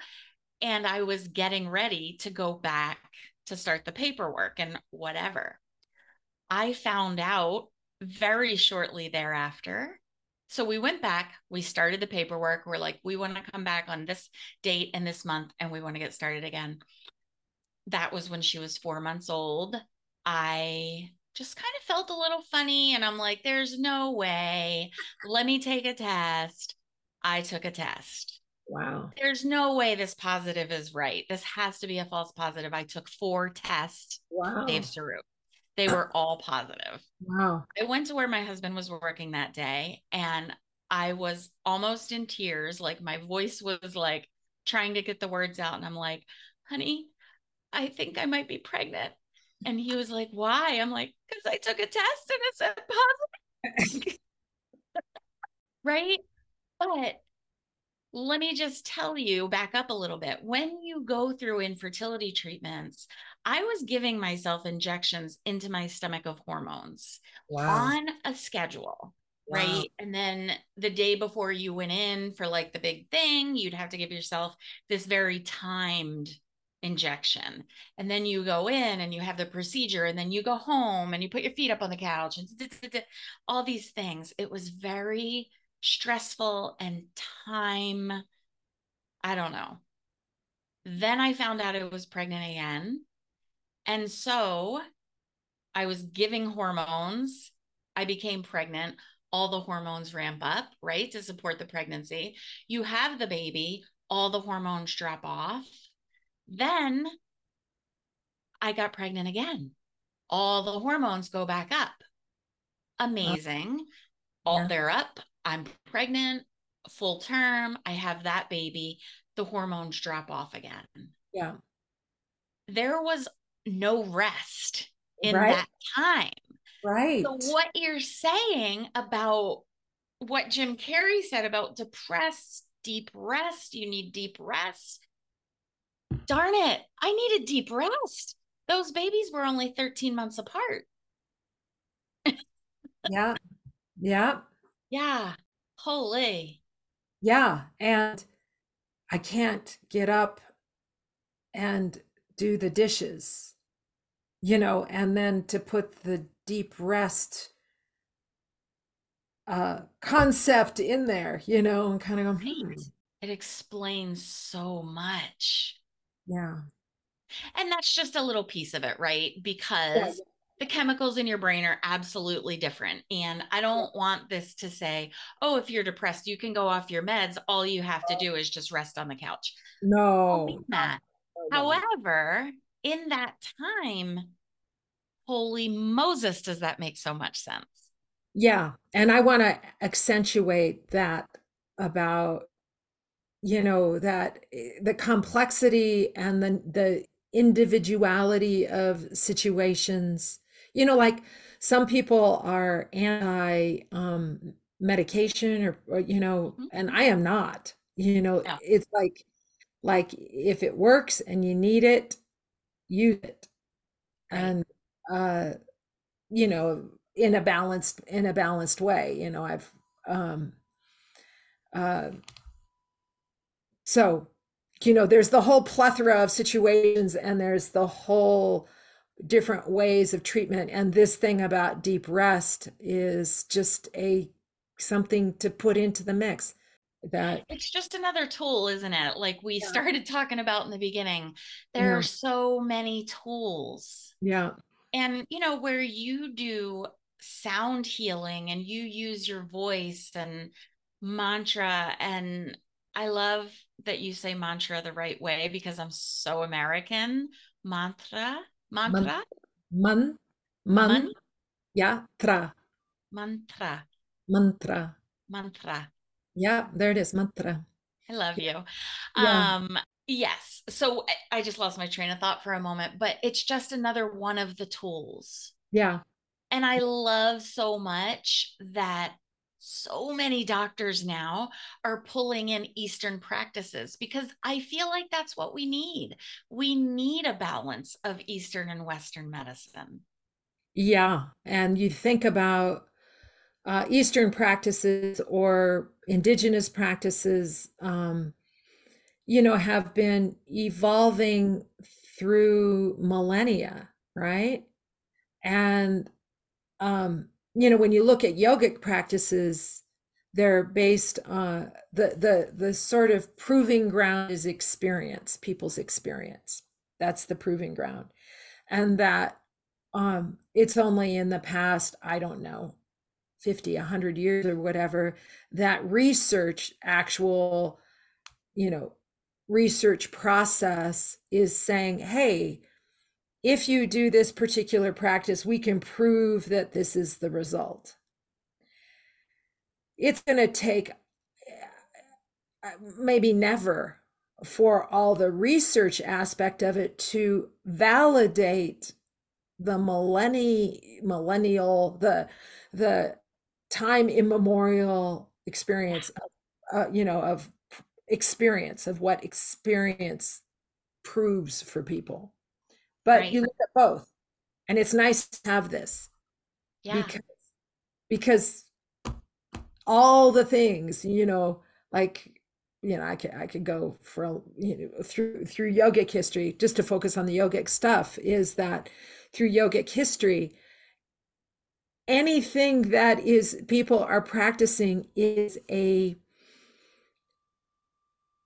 and I was getting ready to go back to start the paperwork and whatever. I found out very shortly thereafter. So we went back, we started the paperwork. We're like, we want to come back on this date and this month, and we want to get started again. That was when she was four months old. I just kind of felt a little funny, and I'm like, there's no way. Let me take a test. I took a test. Wow. There's no way this positive is right. This has to be a false positive. I took four tests, Wow. Dev Suroop. They were all positive. Wow. I went to where my husband was working that day and I was almost in tears. Like my voice was like trying to get the words out. And I'm like, honey, I think I might be pregnant. And he was like, why? I'm like, because I took a test and it said positive. [laughs] right? But let me just tell you, back up a little bit. When you go through infertility treatments, I was giving myself injections into my stomach of hormones Wow. on a schedule, Wow. right? And then the day before you went in for like the big thing, you'd have to give yourself this very timed injection. And then you go in and you have the procedure, and then you go home and you put your feet up on the couch and all these things. It was very stressful and time. I don't know. Then I found out I was pregnant again. And so I was giving hormones. I became pregnant. All the hormones ramp up, right, to support the pregnancy. You have the baby, all the hormones drop off. Then I got pregnant again. All the hormones go back up. Amazing. All they're up. I'm pregnant, full term. I have that baby. The hormones drop off again. Yeah. There was no rest in Right. that time. Right. So, what you're saying about what Jim Carrey said about depressed, deep rest, you need deep rest. Darn it, I needed deep rest. Those babies were only 13 months apart. Yeah. Yeah. Yeah, holy. Yeah. And I can't get up and do the dishes, you know, and then to put the deep rest uh concept in there, you know, and kind of go, hmm, It explains so much. Yeah. And that's just a little piece of it, right? Yeah. Because the chemicals in your brain are absolutely different. And I don't want this to say, oh, if you're depressed, you can go off your meds. All you have to do is just rest on the couch. No. that. However, in that time, holy Moses, does that make so much sense? Yeah. And I want to accentuate that about, you know, that eh, the complexity and the the individuality of situations. You know, like some people are anti um medication or, or you know, Mhm. and I am not. You know, Yeah. it's like like if it works and you need it, use it. Right. And uh you know in a balanced in a balanced way you know i've um uh so you know there's the whole plethora of situations and there's the whole different ways of treatment and this thing about deep rest is just a something to put into the mix that It's just another tool, isn't it? Like we Yeah. started talking about in the beginning, there Yeah. are so many tools. yeah And, you know, where you do sound healing and you use your voice and mantra and I love that you say mantra the right way because I'm so American. Mantra, mantra, man, man, man? yeah, tra, mantra, mantra, mantra. Yeah, there it is, mantra. I love you. Yeah. Um, yes. So I just lost my train of thought for a moment, but it's just another one of the tools. Yeah. And I love so much that so many doctors now are pulling in Eastern practices because I feel like that's what we need. We need a balance of Eastern and Western medicine. Yeah. And you think about uh, Eastern practices or indigenous practices, um, you know, have been evolving through millennia, right? And um, you know, when you look at yogic practices, they're based on the the the sort of proving ground is experience, people's experience. That's the proving ground, and that um, it's only in the past, I don't know, 50, 100 years or whatever, that research, actual, you know, research process is saying, hey, if you do this particular practice, we can prove that this is the result. It's going to take uh, maybe never for all the research aspect of it to validate the millennial millennial the the time immemorial experience of, uh, you know of experience of what experience proves for people but right. you look at both and it's nice to have this. Yeah. Because because all the things you know like you know i could i could go for you know through through yogic history just to focus on the yogic stuff is that through yogic history anything that is people are practicing is a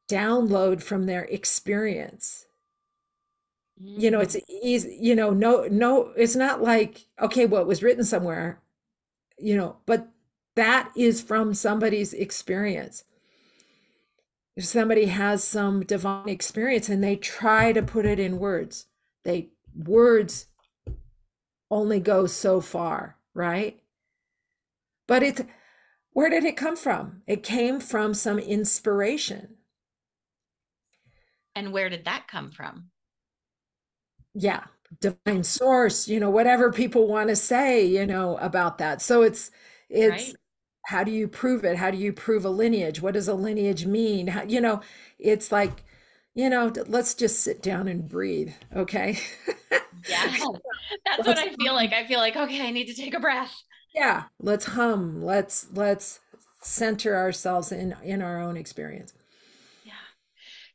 download from their experience you know it's mm. easy you know no no it's not like okay well it was written somewhere you know but that is from somebody's experience. If somebody has some divine experience and they try to put it in words. They words only go so far right? But it where did it come from? It came from some inspiration. And where did that come from yeah divine source you know whatever people want to say you know about that. So it's it's right. how do you prove it? How do you prove a lineage? What does a lineage mean? How, you know it's like you know let's just sit down and breathe okay? Yeah. [laughs] [laughs] That's let's what i feel like. I feel like okay i need to take a breath. Yeah let's hum. Let's let's center ourselves in in our own experience. Yeah.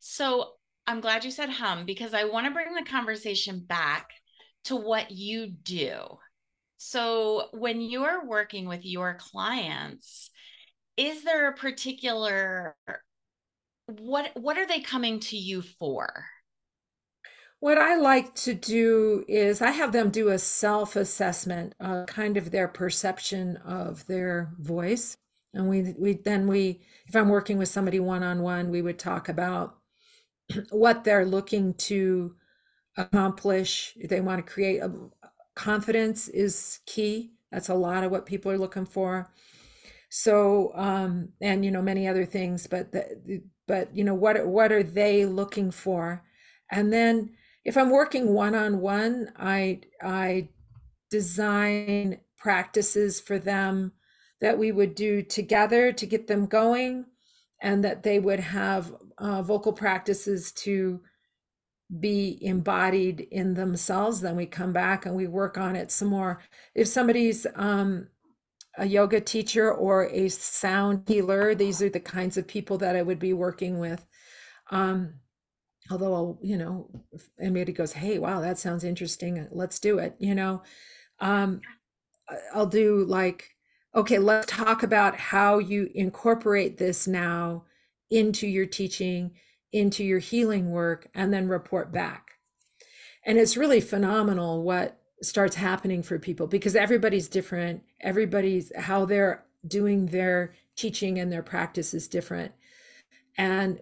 So I'm glad you said hum because I want to bring the conversation back to what you do. So, when you're working with your clients, is there a particular what what are they coming to you for? What I like to do is I have them do a self assessment, uh, kind of their perception of their voice, and we we then we if I'm working with somebody one on one, we would talk about [clears throat] what they're looking to accomplish. They want to create a confidence is key. That's a lot of what people are looking for. So, um, and you know many other things, but the, but you know what what are they looking for? And then if I'm working one on one, I I design practices for them that we would do together to get them going and that they would have uh, vocal practices to be embodied in themselves then we come back and we work on it some more. If somebody's um, a yoga teacher or a sound healer these are the kinds of people that i would be working with. Um, although I'll, you know if anybody goes hey wow that sounds interesting let's do it you know? Um, i'll do like okay let's talk about how you incorporate this now into your teaching, into your healing work, and then report back. And it's really phenomenal what starts happening for people because everybody's different. Everybody's how they're doing their teaching and their practice is different. And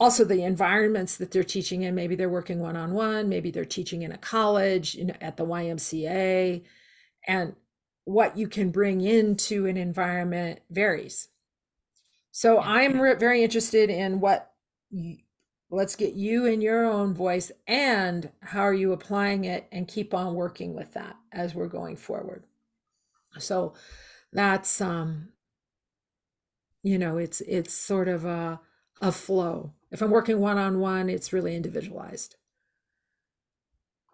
also the environments that they're teaching in maybe they're working one-on-one maybe they're teaching in a college you know, at the ymca and what you can bring into an environment varies. So i'm re- very interested in what you, let's get you in your own voice and how are you applying it and keep on working with that as we're going forward. So that's um you know it's it's sort of a a flow. If I'm working one on one, it's really individualized.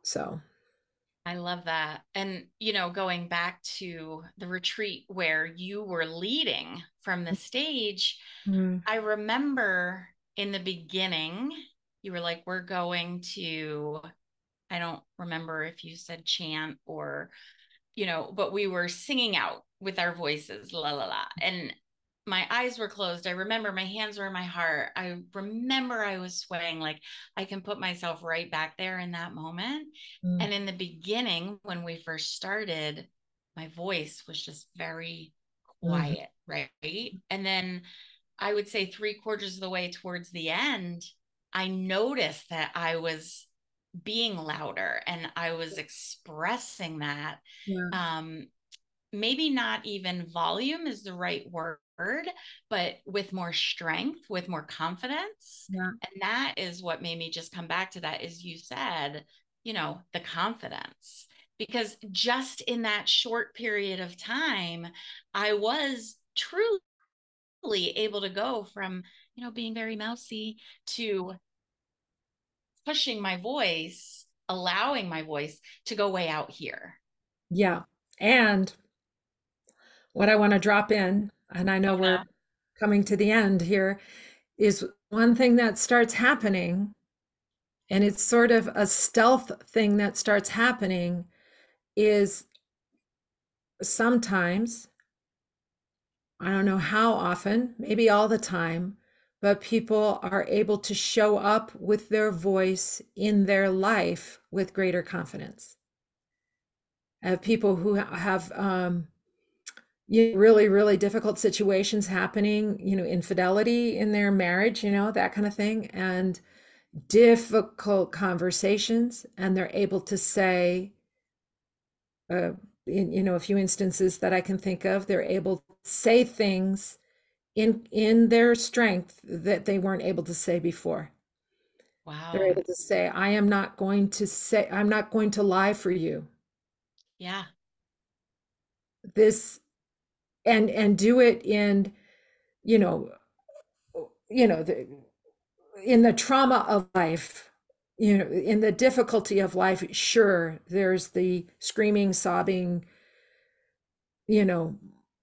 So I love that. And, you know, going back to the retreat where you were leading from the stage, mm-hmm. I remember in the beginning, you were like, we're going to, I don't remember if you said chant or, you know, but we were singing out with our voices, la la la. And my eyes were closed. I remember my hands were in my heart. I remember I was sweating. Like I can put myself right back there in that moment. Mm. And in the beginning, when we first started, my voice was just very mm-hmm. quiet, mm. right? And then I would say three quarters of the way towards the end, I noticed that I was being louder and I was expressing that. Yeah. Um, maybe not even volume is the right word but with more strength, with more confidence. Yeah. And that is what made me just come back to that is you said, you know, the confidence. Because just in that short period of time, I was truly able to go from, you know, being very mousy to pushing my voice, allowing my voice to go way out here. Yeah. And what I want to drop in and I know yeah. we're coming to the end here, is one thing that starts happening, and it's sort of a stealth thing that starts happening, is sometimes, I don't know how often, maybe all the time, but people are able to show up with their voice in their life with greater confidence. I have people who have um, you know, really really difficult situations happening you know infidelity in their marriage you know that kind of thing and difficult conversations and they're able to say uh, in you know a few instances that i can think of they're able to say things in in their strength that they weren't able to say before. Wow. they're able to say i am not going to say i'm not going to lie for you. Yeah. This and and do it in you know you know the, in the trauma of life you know in the difficulty of life sure there's the screaming sobbing you know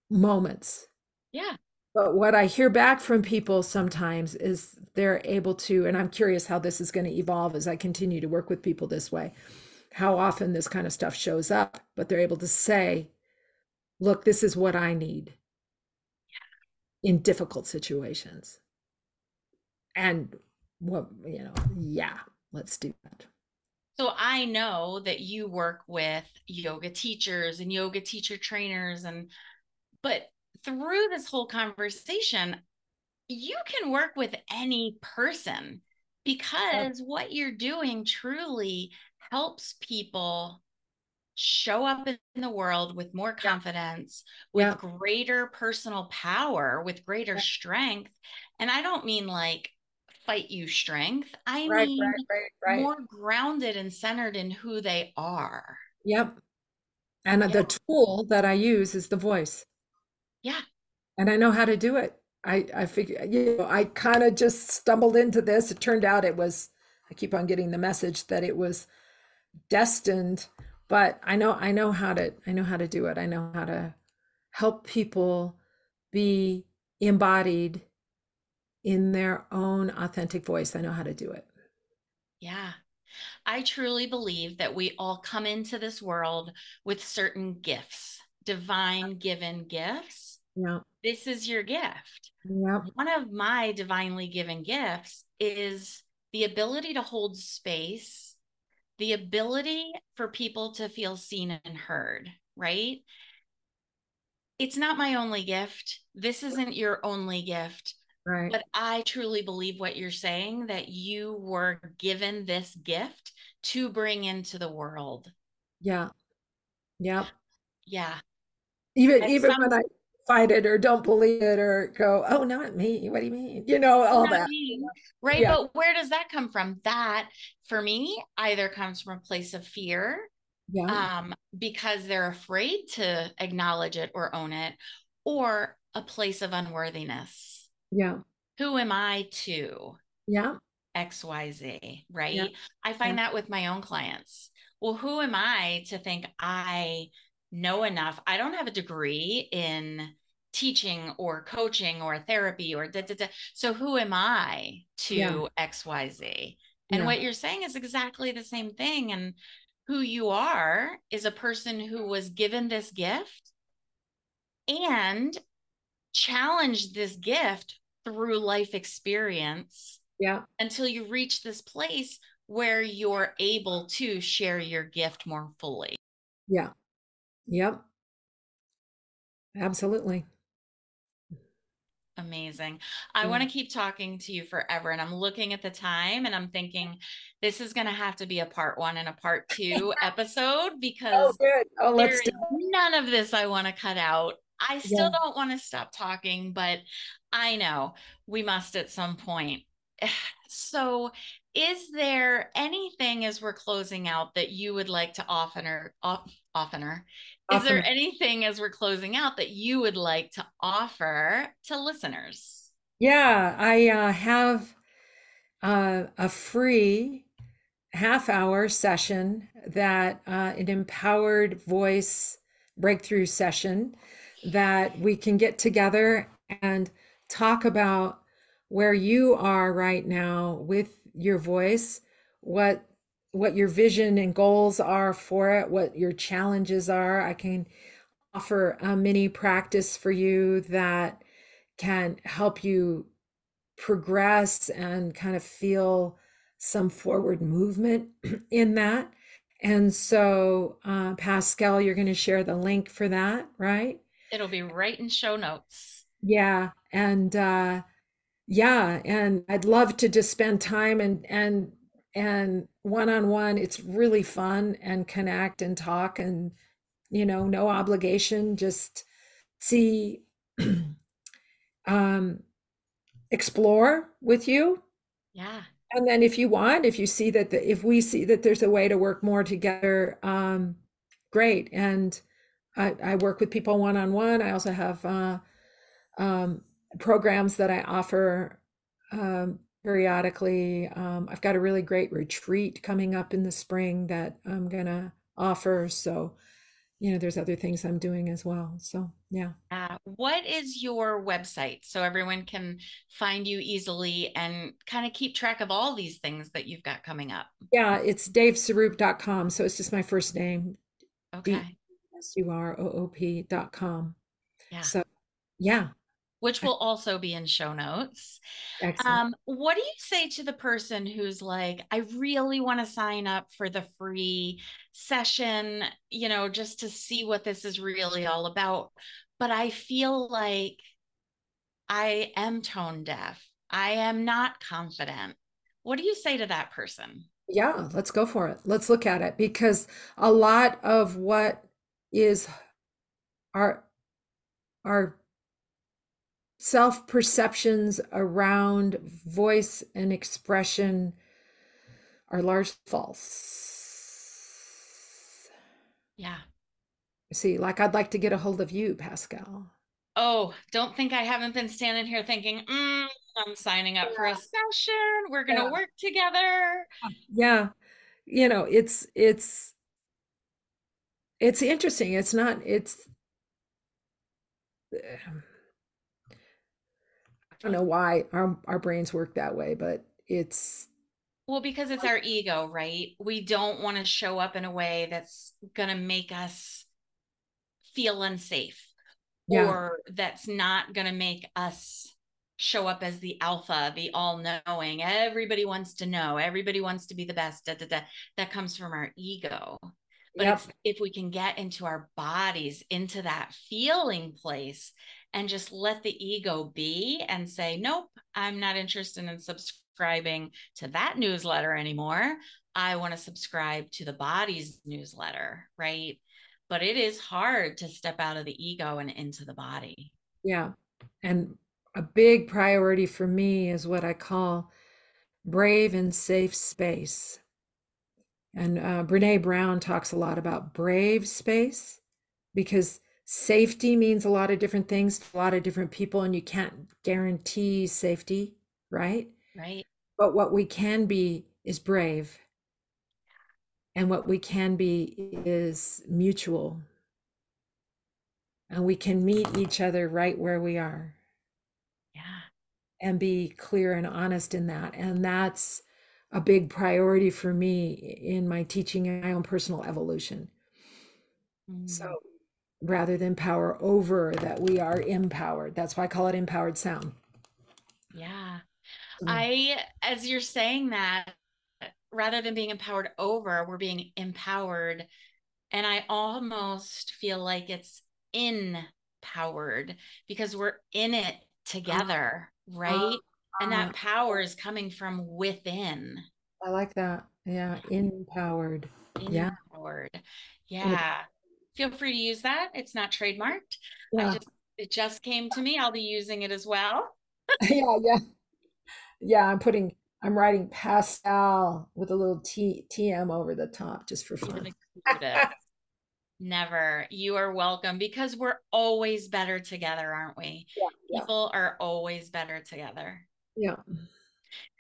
moments. Yeah. But what i hear back from people sometimes is they're able to and i'm curious how this is going to evolve as i continue to work with people this way how often this kind of stuff shows up but they're able to say look, this is what I need in difficult situations. And what, you know, yeah, let's do that. So I know that you work with yoga teachers and yoga teacher trainers and but through this whole conversation you can work with any person because what you're doing truly helps people show up in the world with more confidence, yeah. with yeah. greater personal power, with greater yeah. strength. And I don't mean like fight you strength. I right, mean right, right, more grounded and centered in who they are. Yep. And the tool that I use is the voice. Yeah. And I know how to do it. I I figure you know I kind of just stumbled into this. It turned out it was I keep on getting the message that it was destined but i know i know how to i know how to do it. I know how to help people be embodied in their own authentic voice. I know how to do it. Yeah. I truly believe that we all come into this world with certain gifts divine given gifts. Yeah this is your gift. Yeah one of my divinely given gifts is the ability to hold space the ability for people to feel seen and heard, right? It's not my only gift. This isn't your only gift. Right. But I truly believe what you're saying that you were given this gift to bring into the world. Yeah. Yeah. Yeah. Even even sounds- when I fight it or don't believe it or go, oh, not me. What do you mean? You know, all not that. Me. Right. Yeah. But where does that come from? That for me either comes from a place of fear. Yeah. Um, because they're afraid to acknowledge it or own it, or a place of unworthiness. Yeah. Who am I to? Yeah. XYZ, right? Yeah. I find yeah. that with my own clients. Well, who am I to think I know enough. I don't have a degree in teaching or coaching or therapy or da, da, da. so who am I to yeah. XYZ? And yeah. what you're saying is exactly the same thing. And who you are is a person who was given this gift and challenged this gift through life experience. Yeah. Until you reach this place where you're able to share your gift more fully. Yeah. Yep. Absolutely. Amazing. I yeah. want to keep talking to you forever. And I'm looking at the time and I'm thinking this is going to have to be a part one and a part two episode [laughs] oh, because oh, oh, let's none of this I want to cut out. I still yeah. don't want to stop talking, but I know we must at some point. [sighs] So, is there anything as we're closing out that you would like to oftener, oftener is there anything as we're closing out that you would like to offer to listeners? Yeah, I uh, have uh, a free half hour session that uh, an empowered voice breakthrough session that we can get together and talk about where you are right now with your voice, what what your vision and goals are for it, what your challenges are. I can offer a mini practice for you that can help you progress and kind of feel some forward movement [clears throat] in that. And so, uh, Pascale, you're going to share the link for that, right? It'll be right in show notes. Yeah. And, uh, yeah, and I'd love to just spend time and and and one on one it's really fun and connect and talk and you know no obligation just see [clears throat] um explore with you. Yeah. And then if you want if you see that the, if we see that there's a way to work more together um great. And i i work with people one on one i also have uh um programs that i offer um periodically. Um, I've got a really great retreat coming up in the spring that I'm going to offer. So, you know, there's other things I'm doing as well. So, yeah. Uh, what is your website so everyone can find you easily and kind of keep track of all these things that you've got coming up? Yeah, it's devsuroop.com. So it's just my first name. Okay. S U R O O P.com. Yeah. So, yeah which will also be in show notes. Um, what do you say to the person who's like, I really want to sign up for the free session, you know, just to see what this is really all about? But I feel like I am tone deaf. I am not confident. What do you say to that person? Yeah, let's go for it. Let's look at it because a lot of what is our our self perceptions around voice and expression are largely false. Yeah. See, like I'd like to get a hold of you, Pascale. Oh, don't think I haven't been standing here thinking, mm, I'm signing up yeah. for a session. We're going to yeah. work together. Yeah. You know, it's, it's, it's interesting. It's not, it's, don't know why our, our brains work that way, but it's well, because it's our ego, right? We don't want to show up in a way that's going to make us feel unsafe yeah. or that's not going to make us show up as the alpha, the all knowing. Everybody wants to know, everybody wants to be the best. Da, da, da. That comes from our ego. But yep. if we can get into our bodies, into that feeling place, and just let the ego be and say, nope, I'm not interested in subscribing to that newsletter anymore. I want to subscribe to the body's newsletter, right? But it is hard to step out of the ego and into the body. Yeah. And a big priority for me is what I call brave and safe space. And uh, Brene Brown talks a lot about brave space because safety means a lot of different things to a lot of different people, and you can't guarantee safety, right? Right. But what we can be is brave. And what we can be is mutual. And we can meet each other right where we are Yeah. and be clear and honest in that. And that's a big priority for me in my teaching and my own personal evolution. Mm. So rather than power over, that we are empowered. That's why I call it empowered sound. Yeah. Mm. I, as you're saying that, rather than being empowered over, we're being empowered. And I almost feel like it's empowered because we're in it together right? Uh, and that power is coming from within. I like that. Yeah, empowered. Yeah. Empowered. Yeah. Feel free to use that. It's not trademarked. Yeah. I just it just came to me. I'll be using it as well. [laughs] yeah, yeah. Yeah, I'm putting I'm writing Pascale with a little T TM over the top just for fun. Never. You are welcome because we're always better together, aren't we? Yeah, yeah. People are always better together. Yeah.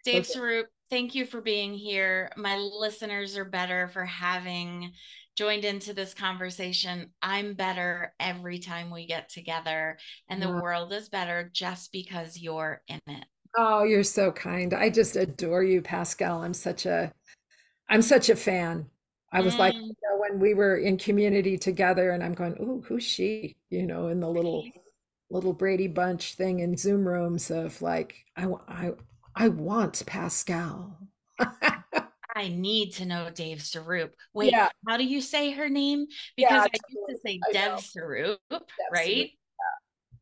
Dev okay. Suroop, thank you for being here. My listeners are better for having joined into this conversation. I'm better every time we get together, and the world is better just because you're in it. Oh, you're so kind. I just adore you, Pascale. I'm such a I'm such a fan. I was mm. like, you know, when we were in community together, and I'm going, "Ooh, who's she?" You know, in the little little Brady Bunch thing in Zoom rooms of like, I I I want Pascale. [laughs] I need to know Dev Suroop. Wait, yeah. how do you say her name? Because yeah, I used to say Dev Suroop, right?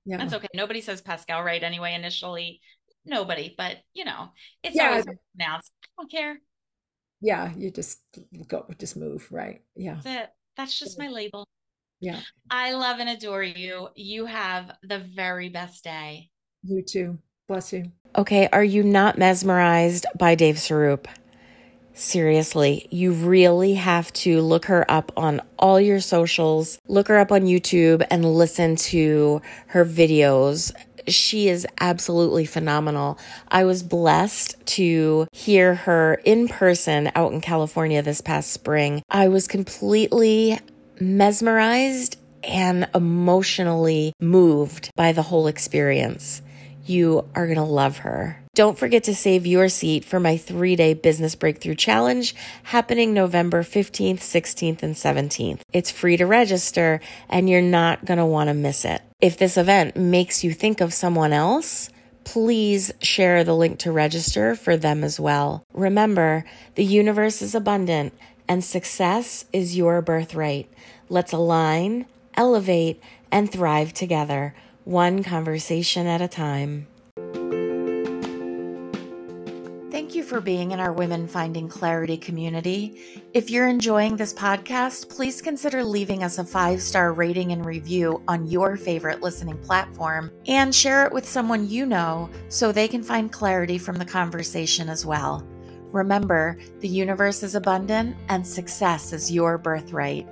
Yeah. That's okay. Nobody says Pascale right anyway, initially. Nobody, but you know, it's yeah. always pronounced. I don't care yeah you just go just move right yeah that's it that's just my label yeah i love and adore you you have the very best day you too bless you okay are you not mesmerized by dev suroop Seriously, you really have to look her up on all your socials, look her up on YouTube, and listen to her videos she is absolutely phenomenal. I was blessed to hear her in person out in California this past spring. I was completely mesmerized and emotionally moved by the whole experience. You are going to love her. Don't forget to save your seat for my three day business breakthrough challenge happening November 15th, 16th, and 17th. It's free to register and you're not going to want to miss it. If this event makes you think of someone else, please share the link to register for them as well. Remember, the universe is abundant and success is your birthright. Let's align, elevate, and thrive together one conversation at a time. Thank you for being in our Women Finding Clarity community. If you're enjoying this podcast, please consider leaving us a five star rating and review on your favorite listening platform and share it with someone you know so they can find clarity from the conversation as well. Remember, the universe is abundant and success is your birthright.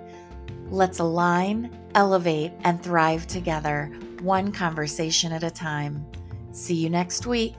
Let's align, elevate, and thrive together one conversation at a time. See you next week.